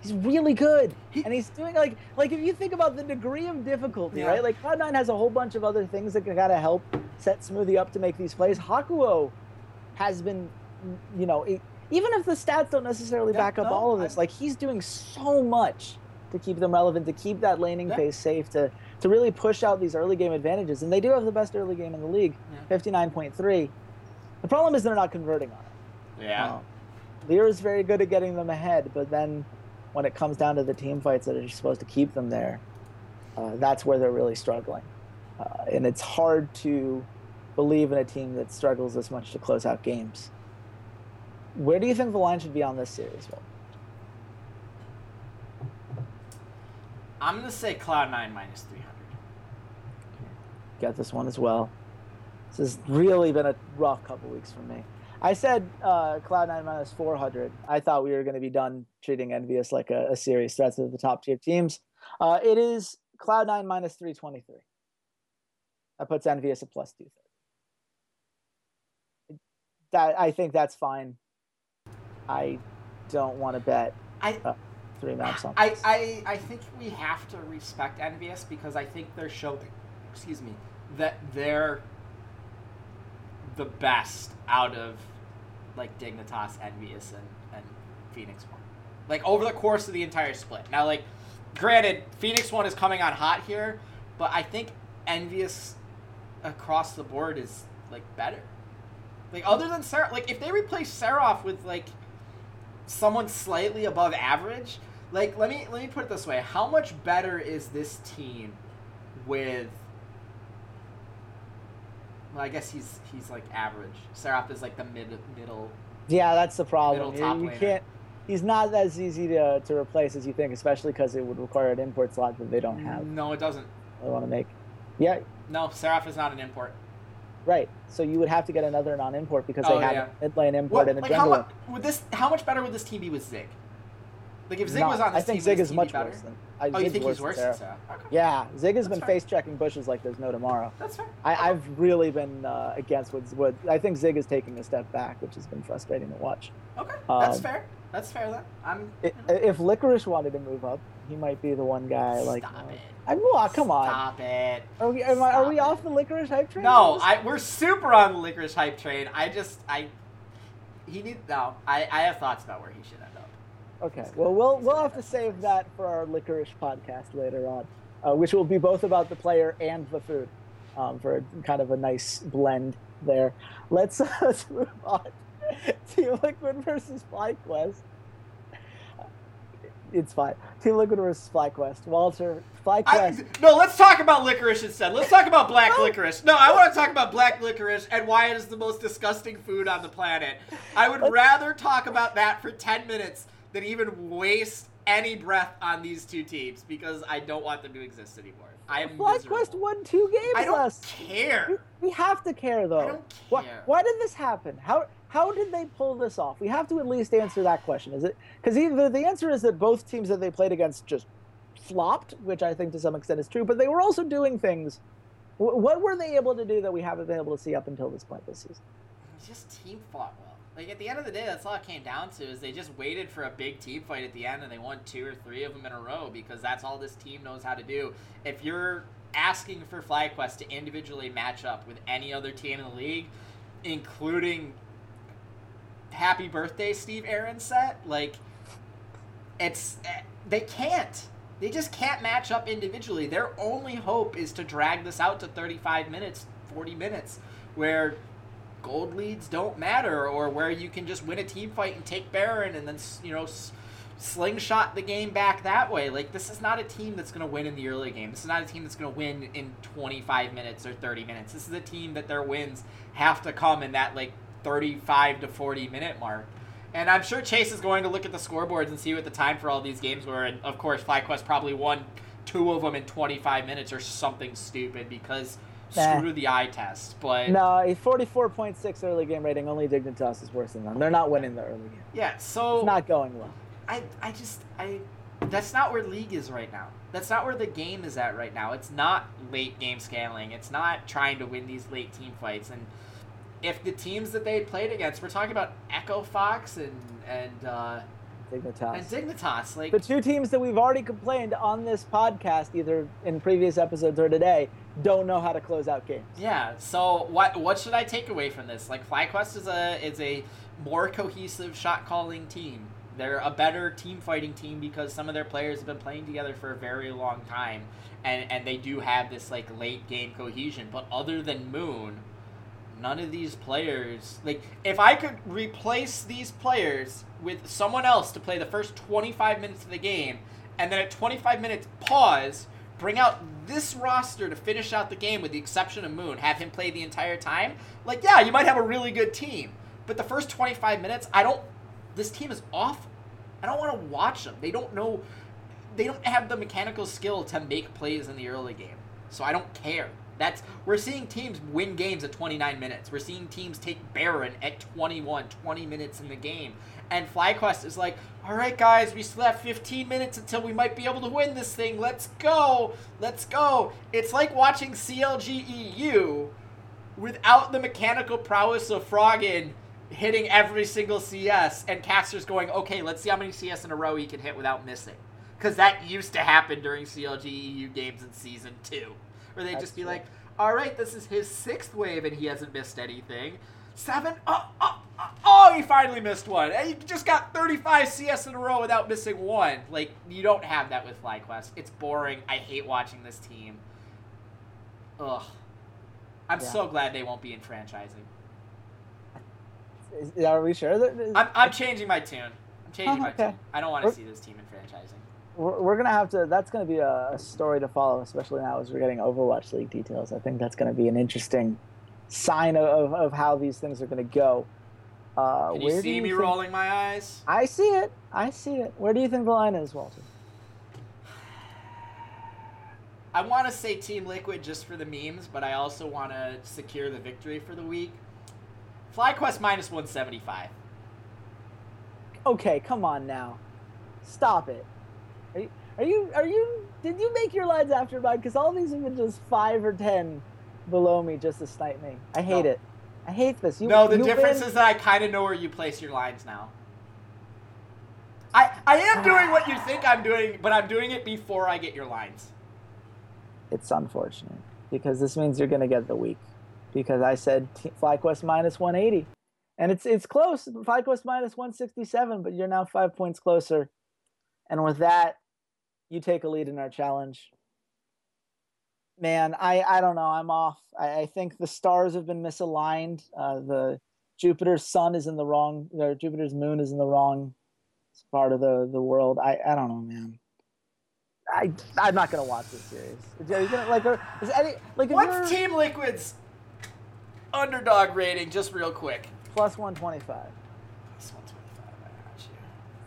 He's really good, he, and he's doing like like if you think about the degree of difficulty, yeah. right? Like Cloud Nine has a whole bunch of other things that can gotta help set Smoothie up to make these plays. Hakuho has been, you know, even if the stats don't necessarily yeah, back up no, all of this, I, like he's doing so much to keep them relevant, to keep that laning yeah. phase safe, to to really push out these early game advantages. And they do have the best early game in the league, fifty nine point three. The problem is they're not converting on it. Yeah. Um, Lira is very good at getting them ahead, but then when it comes down to the team fights that are supposed to keep them there, uh, that's where they're really struggling. Uh, and it's hard to believe in a team that struggles this much to close out games. Where do you think the line should be on this series, Will? I'm going to say Cloud9 minus 300. Got this one as well. This has really been a rough couple weeks for me. I said uh, Cloud9 minus 400. I thought we were going to be done treating EnVyUs like a, a serious threat to the top tier teams. Uh, it is Cloud9 minus 323. That puts EnVyUs at plus 230. That, I think that's fine. I don't want to bet I, uh, three maps on I, I, I think we have to respect EnVyUs because I think they're showing, excuse me, that they're the best out of like Dignitas, EnVyUs, and, and Phoenix One. Like over the course of the entire split. Now, like, granted, Phoenix One is coming on hot here, but I think EnVyUs across the board is like better. Like other than Seraph, like if they replace Seraph with like someone slightly above average, like let me let me put it this way: How much better is this team with well, I guess he's he's like average. Seraph is like the mid middle. Yeah, that's the problem. You, you can't. He's not as easy to, to replace as you think, especially because it would require an import slot that they don't mm, have. No, it doesn't. They want to make. Yeah. No, Seraph is not an import. Right. So you would have to get another non-import because oh, they have yeah. a mid lane import what, and a like jungle. How much, would this? How much better would this team be with Ziv? Like if Ziv Not, was on this I think team, Ziv is much worse than. I, oh, Ziv's you think he's worse than Seraph? Okay. Yeah, Ziv has That's been face checking bushes like there's no tomorrow. That's fair. I, have really been uh, against what, what I think Ziv is taking a step back, which has been frustrating to watch. Okay, that's um, fair. That's fair then. I'm. It, if Licorice wanted to move up, he might be the one guy. Stop like, it. I'm well, come on. Stop it. Are we, am I, are we off the Licorice hype train? No, I, we're super on the Licorice hype train. I just I. He need no. I I have thoughts about where he should end. Okay. Well, we'll we'll have to save that for our licorice podcast later on, uh, which will be both about the player and the food, um, for kind of a nice blend there. Let's, uh, <laughs> let's move on. Team Liquid versus FlyQuest. It's fine. Team Liquid versus FlyQuest. Walter, FlyQuest. I, no, let's talk about licorice instead. Let's talk about black licorice. No, I want to talk about black licorice and why it is the most disgusting food on the planet. I would rather talk about that for 10 minutes than even waste any breath on these two teams because I don't want them to exist anymore. I am FlyQuest won two games. I don't care. We, we, have to care though. I don't care. Why, why, did this happen? How how did they pull this off? We have to at least answer that question. Is it because either the answer is that both teams that they played against just flopped, which I think to some extent is true, but they were also doing things. What were they able to do that we haven't been able to see up until this point this season? Just team fought well. Like at the end of the day, that's all it came down to is they just waited for a big team fight at the end and they won two or three of them in a row because that's all this team knows how to do. If you're asking for FlyQuest to individually match up with any other team in the league, including happy birthday Steve Arhancet. Like it's eh, they can't. They just can't match up individually. Their only hope is to drag this out to 35 minutes, 40 minutes where gold leads don't matter or where you can just win a team fight and take Baron and then you know slingshot the game back that way. Like this is not a team that's going to win in the early game. This is not a team that's going to win in 25 minutes or 30 minutes. This is a team that their wins have to come in that like 35 to 40 minute mark. And I'm sure Chase is going to look at the scoreboards and see what the time for all these games were. And of course, FlyQuest probably won two of them in 25 minutes or something stupid because nah. screw the eye test. But no, a 44.6 early game rating. Only Dignitas is worse than them. They're not winning the early game. Yeah, so it's not going well. I I just I that's not where league is right now. That's not where the game is at right now. It's not late game scaling. It's not trying to win these late team fights. And if the teams that they played against, we're talking about Echo Fox and and uh, Dignitas. And Dignitas, like the two teams that we've already complained on this podcast, either in previous episodes or today, don't know how to close out games. Yeah. So what what should I take away from this? Like FlyQuest is a is a more cohesive shot calling team. They're a better team fighting team because some of their players have been playing together for a very long time, and and they do have this like late game cohesion. But other than Moon, none of these players like if I could replace these players with someone else to play the first 25 minutes of the game, and then at 25 minutes pause, bring out this roster to finish out the game with the exception of Moon, have him play the entire time. Like yeah, you might have a really good team, but the first 25 minutes, I don't this team is off. I don't want to watch them. They don't know. They don't have the mechanical skill to make plays in the early game. So I don't care. That's we're seeing teams win games at 29 minutes. We're seeing teams take Baron at 21, 20 minutes in the game. And FlyQuest is like, all right, guys, we still have 15 minutes until we might be able to win this thing. Let's go. Let's go. It's like watching CLG EU without the mechanical prowess of Froggen hitting every single CS, and casters going, okay, let's see how many CS in a row he can hit without missing. Because that used to happen during CLG EU games in Season 2. Where they'd just be true. like, all right, this is his sixth wave and he hasn't missed anything. Seven, oh, oh, oh, he finally missed one. And he just got 35 CS in a row without missing one. Like, you don't have that with FlyQuest. It's boring. I hate watching this team. Ugh. I'm yeah. so glad they won't be in franchising. Is, are we sure that? I'm, I'm <laughs> changing my tune. I'm changing oh, my tune. I don't want to see this team in franchising. We're, we're gonna have to. That's gonna be a, a, story to follow, especially now as we're getting Overwatch League details. I think that's gonna be an interesting sign of, of how these things are gonna go. Uh, Can you see you me think... rolling my eyes? I see it. I see it. Where do you think the line is, Walter? I want to say Team Liquid just for the memes, but I also want to secure the victory for the week. FlyQuest minus 175. Okay, come on now. Stop it. Are you, are you, are you, did you make your lines after mine? Because all these have been just five or ten below me just to snipe me. I hate no. it. I hate this. You, no, the difference win. is that I kind of know where you place your lines now. I, I am doing what you think I'm doing, but I'm doing it before I get your lines. It's unfortunate because this means you're going to get the week because I said FlyQuest minus 180. And it's it's close. FlyQuest minus 167, but you're now five points closer. And with that, you take a lead in our challenge. Man, I, I don't know. I'm off. I, I think the stars have been misaligned. Uh, the Jupiter's sun is in the wrong, or Jupiter's moon is in the wrong part of the, the world. I, I don't know, man. I I'm not gonna watch this series. Are you gonna like? Is any like? What's Team Liquid's underdog rating, just real quick. Plus 125. Plus 125, I got you.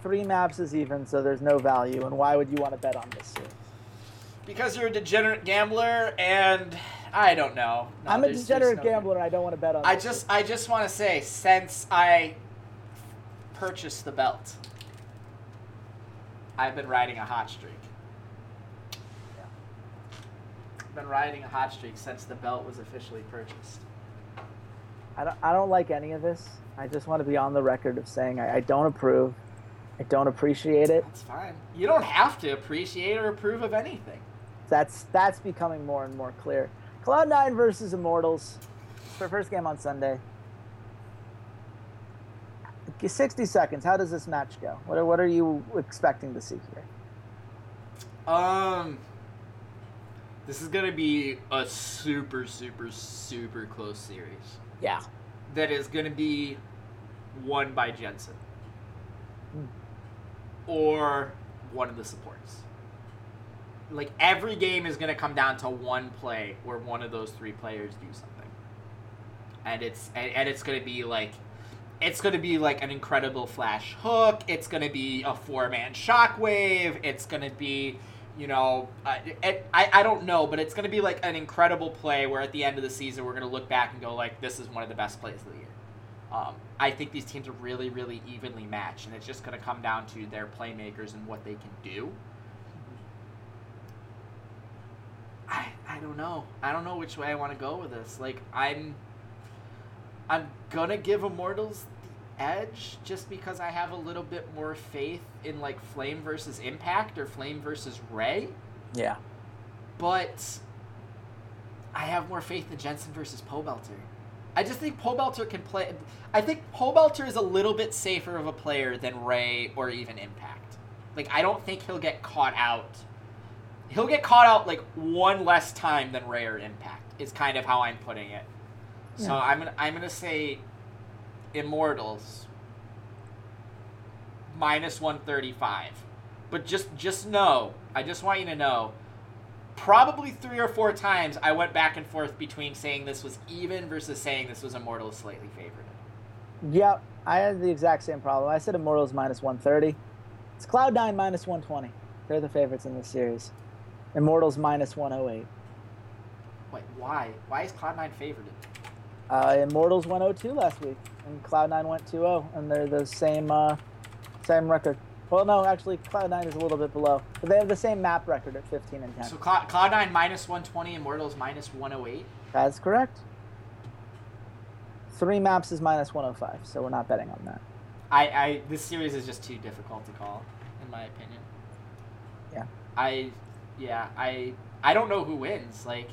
Three maps is even, so there's no value. And why would you want to bet on this series? Because you're a degenerate gambler, and I don't know. No, I'm a degenerate no gambler, and I don't want to bet on. I just, I just want to say, since I purchased the belt, I've been riding a hot streak. Yeah. Been riding a hot streak since the belt was officially purchased. I don't, I don't like any of this. I just want to be on the record of saying I, I don't approve. I don't appreciate it. That's fine. You don't have to appreciate or approve of anything. That's that's becoming more and more clear. Cloud Nine versus Immortals for first game on Sunday. 60 seconds. How does this match go? What are, what are you expecting to see here? Um, this is gonna be a super, super, super close series. Yeah. That is gonna be won by Jensen Hmm. Or one of the supports. Like every game is gonna come down to one play where one of those three players do something, and it's and, and it's gonna be like. It's gonna be like an incredible flash hook. It's gonna be a four man shockwave. It's gonna be you know, uh, it, I, I don't know, but it's going to be like an incredible play where at the end of the season we're going to look back and go like, this is one of the best plays of the year. Um, I think these teams are really, really evenly matched, and it's just going to come down to their playmakers and what they can do. I, I don't know. I don't know which way I want to go with this. Like I'm, I'm gonna give Immortals the edge just because I have a little bit more faith in like Flame versus Impact or Flame versus Ray, Yeah. but I have more faith in Jensen versus Pobelter. I just think Pobelter can play. I think Pobelter is a little bit safer of a player than Ray or even Impact. Like I don't think he'll get caught out. He'll get caught out like one less time than Ray or Impact. Is kind of how I'm putting it. So I'm gonna I'm gonna say Immortals minus 135. But just just know, I just want you to know, probably three or four times I went back and forth between saying this was even versus saying this was Immortals slightly favored. Yep. I had the exact same problem. I said Immortals minus 130. It's Cloud9 minus 120. They're the favorites in this series. Immortals minus 108. Wait, why? Why is Cloud9 favored? Uh, Immortals 102 last week, and Cloud9 went 2-0, and they're the same uh, same record. Well, no, actually, Cloud9 is a little bit below, but they have the same map record at 15 and 10. So Cloud, Cloud9 minus 120, Immortals minus 108. That's correct. Three maps is minus 105, so we're not betting on that. I, I this series is just too difficult to call, in my opinion. Yeah. I, yeah, I I don't know who wins. Like,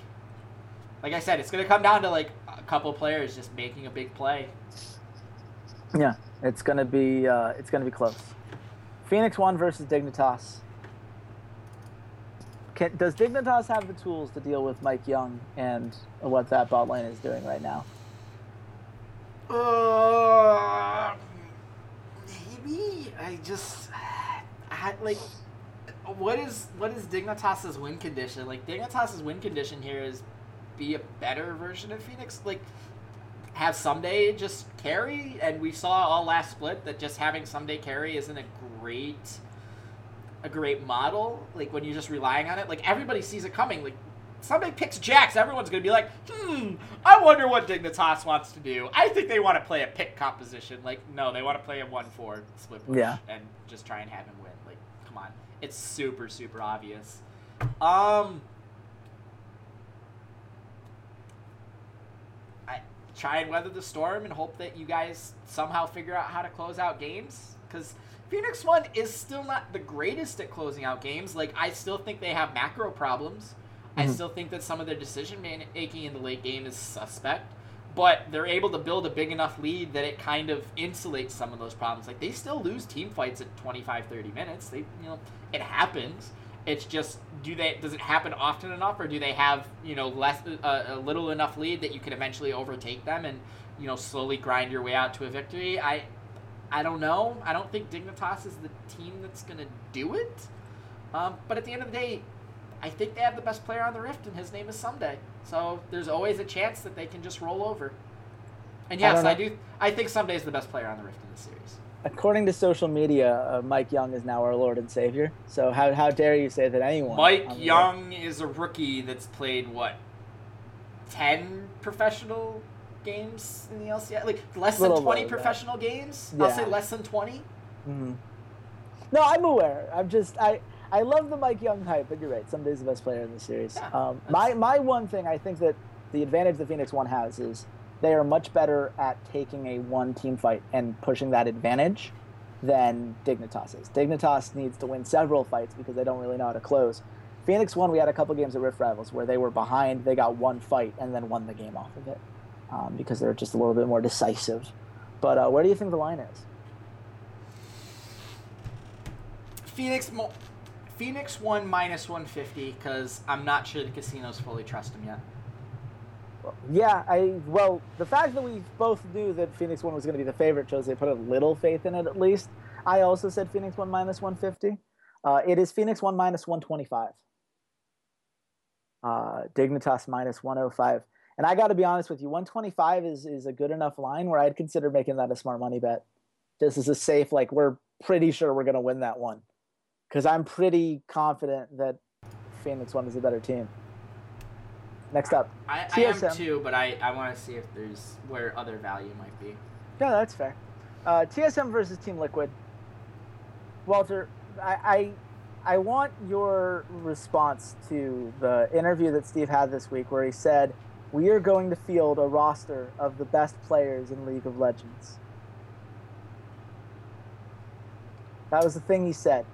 like I said, it's gonna come down to like a couple players just making a big play. Yeah, it's gonna be uh, it's gonna be close. Phoenix One versus Dignitas. Can, does Dignitas have the tools to deal with Mike Yeung and what that bot lane is doing right now? Uh, maybe I just I like what is what is Dignitas's win condition? Like Dignitas's win condition here is be a better version of Phoenix. Like have Ssumday just carry, and we saw all last split that just having Ssumday carry isn't a great a great model. Like when you're just relying on it, like everybody sees it coming. Like somebody picks Jax, everyone's gonna be like, hmm, I wonder what Dignitas wants to do. I think they want to play a pick composition. Like, no, they want to play a one four split push Yeah. and just try and have him win. Like, come on, it's super super obvious. Um, I try and weather the storm and hope that you guys somehow figure out how to close out games because. Phoenix One is still not the greatest at closing out games. Like I still think they have macro problems. I Mhm. still think that some of their decision making in the late game is suspect, but they're able to build a big enough lead that it kind of insulates some of those problems. Like they still lose team fights at 25 30 minutes. They you know, it happens. It's just do they does it happen often enough or do they have, you know, less uh, a little enough lead that you can eventually overtake them and, you know, slowly grind your way out to a victory? I I don't know. I don't think Dignitas is the team that's going to do it. Um, but at the end of the day, I think they have the best player on the Rift, and his name is Ssumday. So there's always a chance that they can just roll over. And yes, don't I, do. I think Ssumday is the best player on the Rift in the series. According to social media, uh, Mike Yeung is now our Lord and Savior. So how, how dare you say that anyone? Mike Yeung is a rookie that's played what, ten professional games in the LCS? Like less than twenty more than that. professional games. I'll say less than twenty. Mhm. No, I'm aware. I'm just I I love the Mike Yeung hype, but you're right. Somebody's the best player in the series. Yeah, um, my my one thing I think that the advantage the Phoenix One has is they are much better at taking a one team fight and pushing that advantage than Dignitas is. Dignitas needs to win several fights because they don't really know how to close. Phoenix won. We had a couple games at Rift Rivals where they were behind, they got one fight, and then won the game off of it um, because they're just a little bit more decisive. But uh, where do you think the line is? Phoenix, Mo- Phoenix one minus one fifty because I'm not sure the casinos fully trust them yet. Yeah, I well, the fact that we both knew that Phoenix one was going to be the favorite shows they put a little faith in it at least. I also said Phoenix one minus one fifty. Uh, it is Phoenix one minus one twenty five. Uh, Dignitas minus one hundred five. And I got to be honest with you, one twenty five is is a good enough line where I'd consider making that a smart money bet. This is a safe, like we're pretty sure we're going to win that one, because I'm pretty confident that Phoenix one is a better team. Next up. I, I am TSM. too, but I, I want to see if there's where other value might be. Yeah, that's fair. Uh, TSM versus Team Liquid. Walter, I, I I want your response to the interview that Steve had this week, where he said, "We are going to field a roster of the best players in League of Legends." That was the thing he said.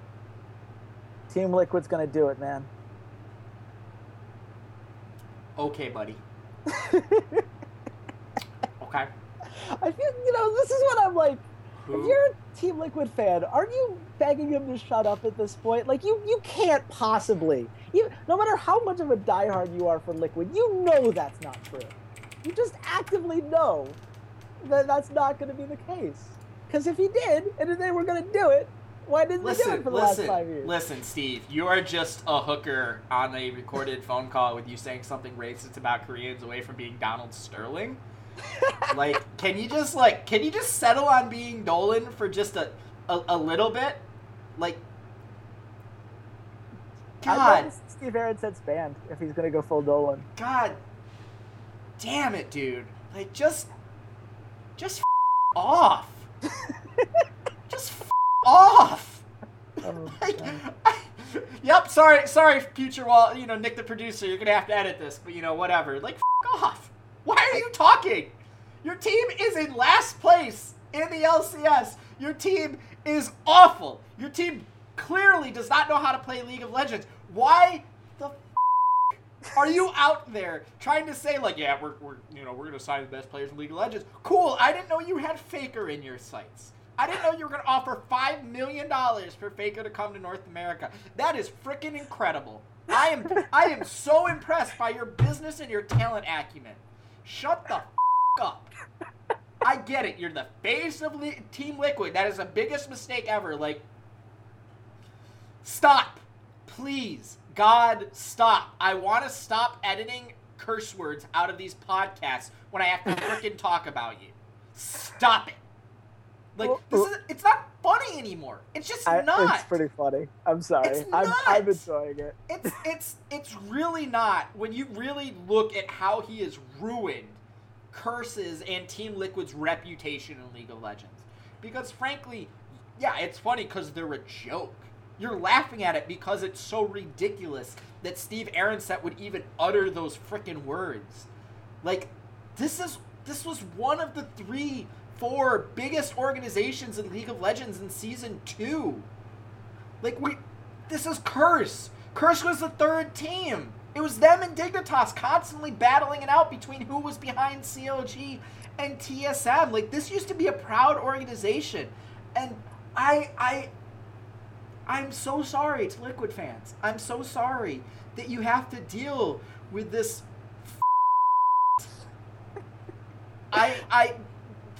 Team Liquid's going to do it, man. Okay, buddy. <laughs> okay. I feel, you know, this is what I'm like. If you're a Team Liquid fan, aren't you begging him to shut up at this point? Like you, you can't possibly. You, no matter how much of a diehard you are for Liquid, you know that's not true. You just actively know that that's not going to be the case. Because if he did, and if they were going to do it, why didn't they do Listen, it for the listen, last five years? listen, Steve. You are just a hooker on a recorded phone call with you saying something racist about Koreans away from being Donald Sterling. <laughs> like, can you just like, can you just settle on being Dolan for just a, a, a little bit? Like, God, love to see Steve banned if he's to go full Dolan. God, damn it, dude! Like, just, just f- off. <laughs> off. Oh, <laughs> Like, man. <laughs> yep, sorry, sorry, future wall. You know, Nick, the producer, you're gonna have to edit this, but you know, whatever. Like, off. Why are you talking? Your team is in last place in the LCS. Your team is awful. Your team clearly does not know how to play League of Legends. Why the f- are you <laughs> out there trying to say like, yeah, we're, we're you know we're gonna sign the best players in League of Legends? Cool. I didn't know you had Faker in your sights. I didn't know you were gonna offer five million dollars for Faker to come to North America. That is freaking incredible. I am I am so impressed by your business and your talent acumen. Shut the f- up. I get it. You're the face of Li- Team Liquid. That is the biggest mistake ever. Like, stop, please, God, stop. I want to stop editing curse words out of these podcasts when I have to freaking talk about you. Stop it. Like, this uh, is it's not funny anymore. It's just I, not. It's pretty funny. I'm sorry. It's I'm, I'm enjoying it. it's it's it's really not when you really look at how he has ruined Curse's and team liquid's reputation in league of legends because frankly yeah it's funny because they're a joke you're laughing at it because it's so ridiculous that steve arhancet would even utter those freaking words like this is this was one of the three four biggest organizations in league of legends in season two like we, this is Curse. Curse was the third team. It was them and Dignitas constantly battling it out between who was behind CLG and TSM. Like this used to be a proud organization, and I, I, I'm so sorry to Liquid fans. I'm so sorry that you have to deal with this. <laughs> I, I,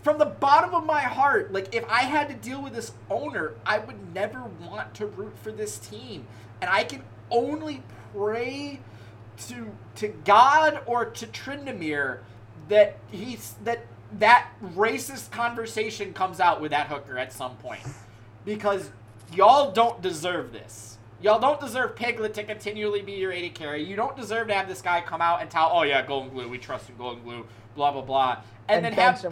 from the bottom of my heart, like if I had to deal with this owner, I would never want to root for this team. And I can only pray to to God or to Tryndamere that he's that that racist conversation comes out with that hooker at some point. Because y'all don't deserve this. Y'all don't deserve Piglet to continually be your AD carry. You don't deserve to have this guy come out and tell, oh yeah, Goldenglue, we trust in Goldenglue, blah blah blah. And, then have the,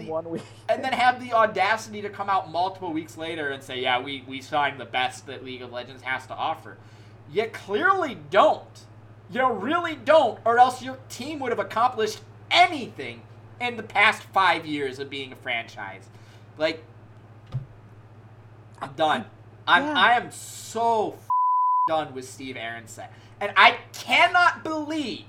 and then have the audacity to come out multiple weeks later and say, "Yeah, we we signed the best that League of Legends has to offer." You clearly don't. You really don't, or else your team would have accomplished anything in the past five years of being a franchise. Like, I'm done. I'm Yeah. I am so f- done with Steve Arhancet, and I cannot believe,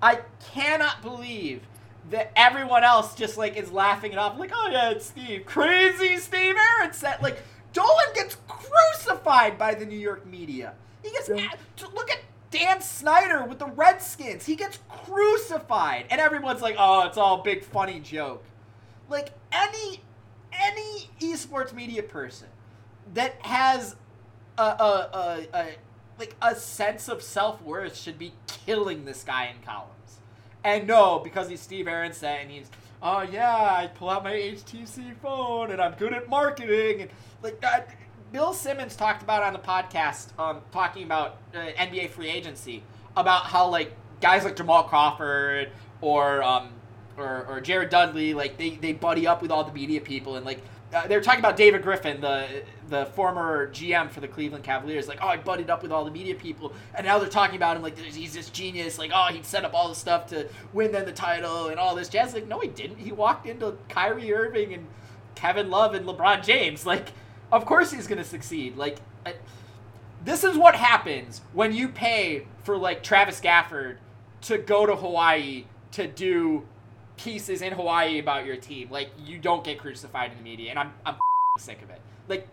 I cannot believe that everyone else just like is laughing it off, like, oh yeah, it's Steve, crazy Steve Arhancet. Like, Dolan gets crucified by the New York media. He gets Yeah. look at Dan Snyder with the Redskins. He gets crucified, and everyone's like, "Oh, it's all a big funny joke." Like any any esports media person that has a a, a, a like a sense of self worth should be killing this guy in columns. And no, because he's Steve Arhancet and he's oh yeah, I pull out my HTC phone and I'm good at marketing and like that. Bill Simmons talked about on the podcast, um, talking about uh, NBA free agency, about how like guys like Jamal Crawford or um, or, or Jared Dudley, like they, they buddy up with all the media people and like uh, they were talking about David Griffin, the the former GM for the Cleveland Cavaliers. Like, oh, I buddied up with all the media people, and now they're talking about him like he's this genius. Like, oh, he'd set up all the stuff to win them the title and all this jazz. Like, no, he didn't. He walked into Kyrie Irving and Kevin Love and LeBron James. Like, of course he's gonna succeed. Like, I, this is what happens when you pay for like Travis Gafford to go to Hawaii to do pieces in Hawaii about your team. Like you don't get crucified in the media, and I'm I'm sick of it. Like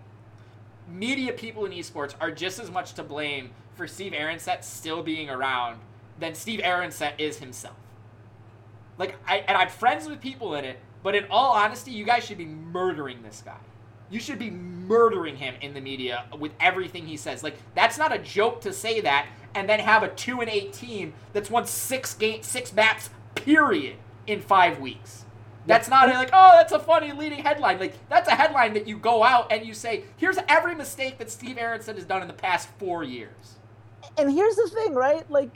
media people in esports are just as much to blame for Steve Arhancet still being around than Steve Arhancet is himself. Like I and I'm friends with people in it, but in all honesty, you guys should be murdering this guy. You should be murdering him in the media with everything he says. Like that's not a joke to say that and then have a 2 and 8 team that's won 6 game 6 maps period in 5 weeks. That's not like, oh, that's a funny leading headline. Like, that's a headline that you go out and you say, here's every mistake that Steve Arhancet has done in the past four years. And here's the thing, right? Like,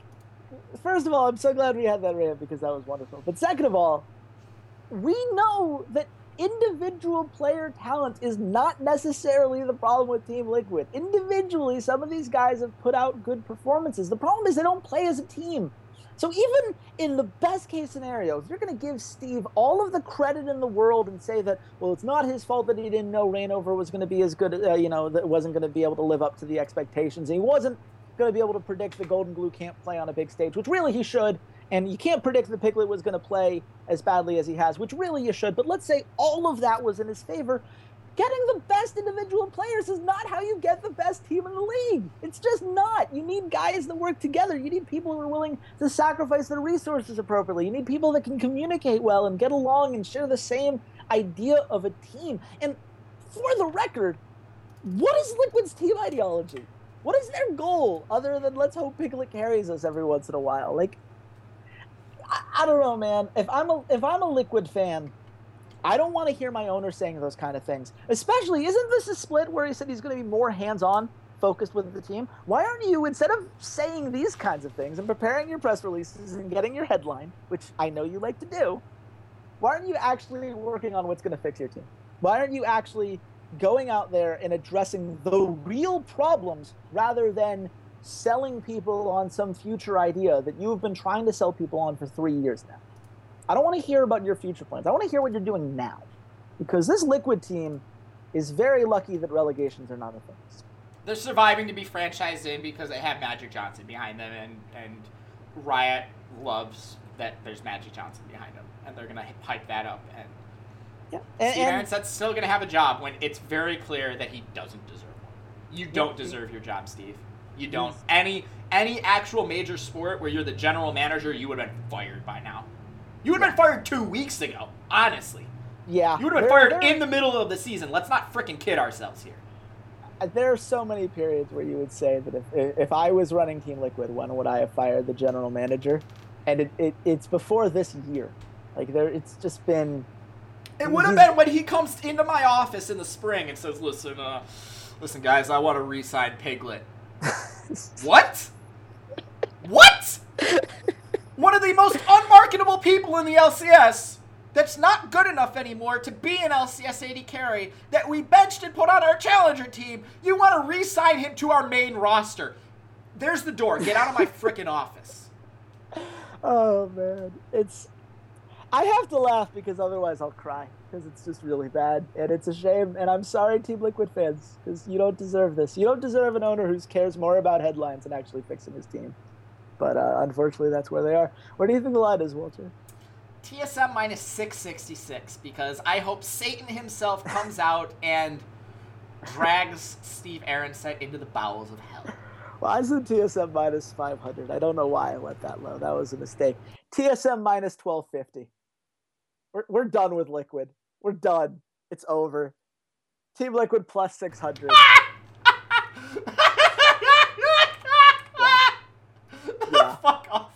first of all, I'm so glad we had that rant because that was wonderful. But second of all, we know that individual player talent is not necessarily the problem with Team Liquid. Individually, some of these guys have put out good performances. The problem is they don't play as a team. So even in the best case scenario, if you're going to give Steve all of the credit in the world and say that, well, it's not his fault that he didn't know Rainover was going to be as good, uh, you know, that wasn't going to be able to live up to the expectations, and he wasn't going to be able to predict the Goldenglue can't play on a big stage, which really he should. And you can't predict that Piglet was going to play as badly as he has, which really you should. But let's say all of that was in his favor. Getting the best individual players is not how you get the best team in the league. It's just not. You need guys that work together. You need people who are willing to sacrifice their resources appropriately. You need people that can communicate well and get along and share the same idea of a team. And for the record, what is Liquid's team ideology? What is their goal other than let's hope Piglet carries us every once in a while? Like, I, I don't know, man. If I'm a if I'm a Liquid fan, I don't want to hear my owner saying those kind of things. Especially, isn't this a split where he said he's going to be more hands-on, focused with the team? Why aren't you instead of saying these kinds of things and preparing your press releases and getting your headline, which I know you like to do? Why aren't you actually working on what's going to fix your team? Why aren't you actually going out there and addressing the real problems rather than selling people on some future idea that you've been trying to sell people on for three years now? I don't want to hear about your future plans. I want to hear what you're doing now. Because this Liquid team is very lucky that relegations are not a thing. They're surviving to be franchised in because they have Magic Johnson behind them, and, and Riot loves that there's Magic Johnson behind them, and they're going to hype that up. And Yeah. Steve And, and Arhancet's still going to have a job when it's very clear that he doesn't deserve one. You don't deserve your job, Steve. You don't. Any any actual major sport where you're the general manager, you would have been fired by now. You would have been fired two weeks ago, honestly. yeah, You would have been there- fired there- in the middle of the season. Let's not freaking kid ourselves here. there are so many periods where you would say that if if I was running Team Liquid, when would I have fired the general manager? And it, it it's before this year. Like there, it's just been. It would have been when he comes into my office in the spring and says, "Listen, uh, listen, guys, I want to re-sign Piglet." <laughs> what? What? One of the most unmarketable people in the LCS that's not good enough anymore to be an LCS AD carry that we benched and put on our challenger team. You want to re-sign him to our main roster? There's the door. Get out of my freaking office. <laughs> Oh man, it's. I have to laugh because otherwise I'll cry because it's just really bad and it's a shame. And I'm sorry, Team Liquid fans, because you don't deserve this. You don't deserve an owner who cares more about headlines than actually fixing his team. But uh, unfortunately, that's where they are. Where do you think the line is, Walter? TSM minus 666 because I hope Satan himself comes out and drags Steve Arhancet into the bowels of hell. Well, I said TSM minus 500. I don't know why I went that low. That was a mistake. TSM minus 1250. We're, we're done with Liquid. We're done. It's over. Team Liquid plus 600. <laughs> Yeah. Fuck off.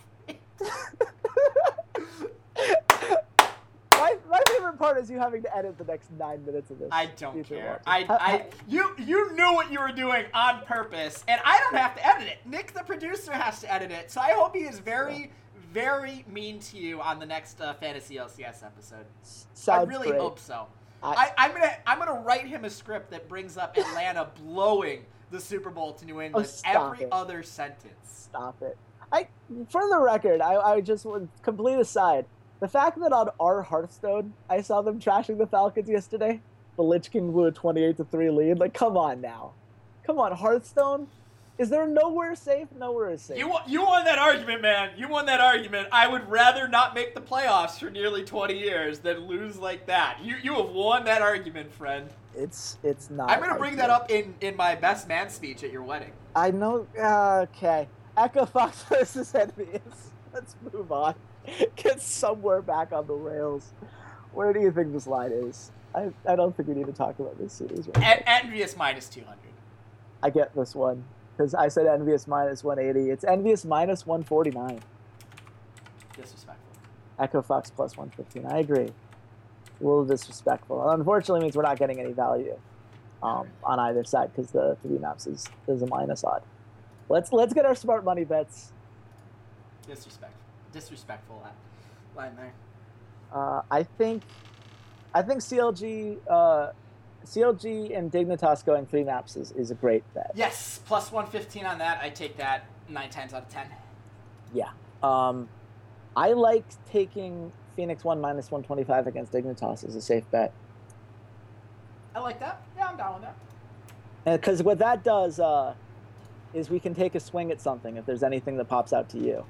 my, my favorite part is you having to edit the next nine minutes of this. I don't care. I, I, you, you knew what you were doing on purpose, and I don't have to edit it. Nick, the producer, has to edit it. So I hope he is very, very mean to you on the next uh, Fantasy LCS episode. Sounds I really great. hope so. I- I, I'm gonna, I'm gonna write him a script that brings up Atlanta blowing the Super Bowl to New England Oh, every it. other sentence. Stop it. I, for the record, I, I just want complete aside. The fact that on our Hearthstone, I saw them trashing the Falcons yesterday. The Lich King blew a 28 to 3 lead. Like, come on now. Come on, Hearthstone. Is there nowhere safe? Nowhere is safe. You won, you won that argument, man. You won that argument. I would rather not make the playoffs for nearly 20 years than lose like that. You you have won that argument, friend. It's it's not. I'm gonna bring that up in in my best man speech at your wedding. I know. Uh, okay. Echo Fox <laughs> versus EnVyUs. Let's move on. <laughs> Get somewhere back on the rails. Where do you think this line is? I, I don't think we need to talk about this series right. En- EnVyUs minus 200. I get this one because I said EnVyUs minus 180. It's EnVyUs minus 149. Disrespectful. Echo Fox plus 115. I agree. A little disrespectful. Unfortunately, means we're not getting any value um, on either side because the three maps is, is a minus odd. Let's let's get our smart money bets. Disrespectful. Disrespectful li- line there. Uh, I think I think CLG uh, CLG and Dignitas going three maps is, is a great bet. Yes, plus 115 on that. I take that nine times out of 10. Yeah. Um, I like taking Phoenix one minus 125 against Dignitas as a safe bet. I like that. Yeah, I'm down with that. Because what that does uh, is we can take a swing at something if there's anything that pops out to you.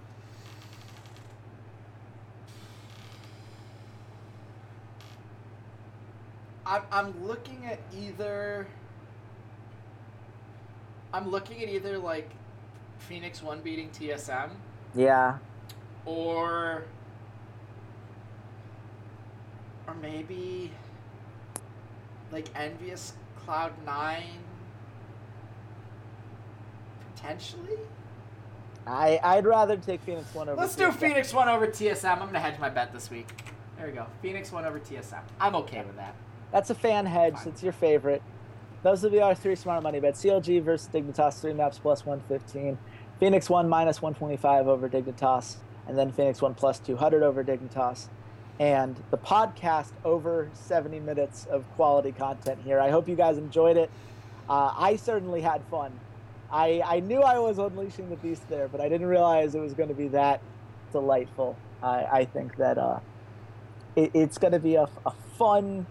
I'm, I'm looking at either. I'm looking at either like Phoenix One beating TSM Yeah. or or maybe like EnVyUs Cloud Nine potentially. I, I'd rather take Phoenix one over. Let's do Phoenix One over TSM. I'm gonna hedge my bet this week. There we go. Phoenix One over TSM. I'm okay with that. That's a fan hedge. It's your favorite. Those will be our three smart money bets. CLG versus Dignitas, three maps plus 115. Phoenix 1 minus 125 over Dignitas. And then Phoenix 1 plus 200 over Dignitas. And the podcast over 70 minutes of quality content here. I hope you guys enjoyed it. Uh, I certainly had fun. I, I knew I was unleashing the beast there, but I didn't realize it was going to be that delightful. I, I think that uh, it, it's going to be a, a fun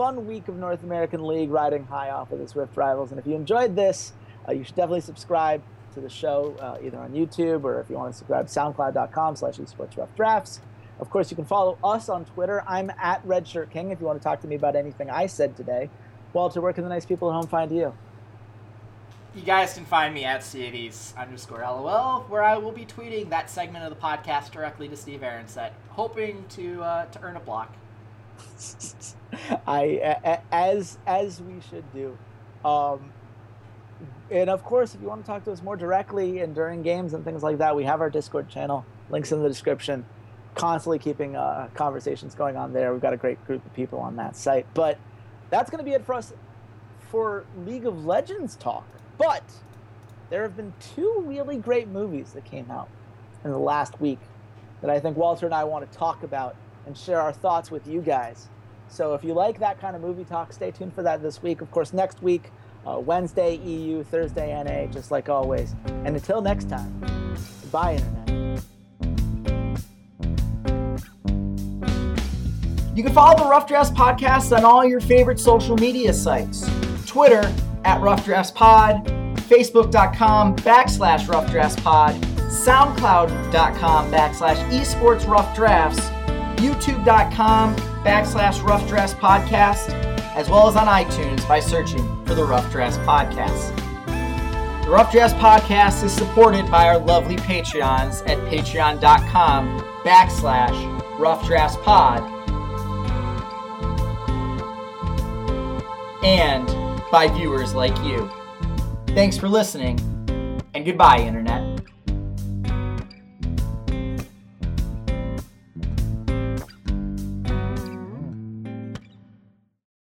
fun week of North American League riding high off of the Rift Rivals. And if you enjoyed this, uh, you should definitely subscribe to the show uh, either on YouTube or if you want to subscribe, soundcloud.com slash esports rough drafts. Of course, you can follow us on Twitter. I'm at Redshirt King if you want to talk to me about anything I said today. Walter, where can the nice people at home find you? You guys can find me at Ceades underscore LOL, where I will be tweeting that segment of the podcast directly to Steve Arhancet, hoping to uh, to earn a block. <laughs> I as as we should do. Um, and of course, if you want to talk to us more directly and during games and things like that, we have our Discord channel. Links in the description. Constantly keeping uh, conversations going on there. We've got a great group of people on that site. But that's going to be it for us for League of Legends talk. But there have been two really great movies that came out in the last week that I think Walter and I want to talk about and share our thoughts with you guys. So if you like that kind of movie talk, stay tuned for that this week. Of course, next week, uh, Wednesday EU, Thursday NA, just like always. And until next time, bye, Internet. You can follow the Rough Drafts Podcast on all your favorite social media sites. Twitter at Rough Drafts Pod, Facebook.com backslash Rough Drafts Pod, SoundCloud.com backslash Esports Rough Drafts, YouTube.com backslash Rough Drafts Podcast, as well as on iTunes by searching for the Rough Drafts Podcast. The Rough Drafts Podcast is supported by our lovely Patreons at patreon.com backslash Rough Drafts Pod and by viewers like you. Thanks for listening, and goodbye, Internet.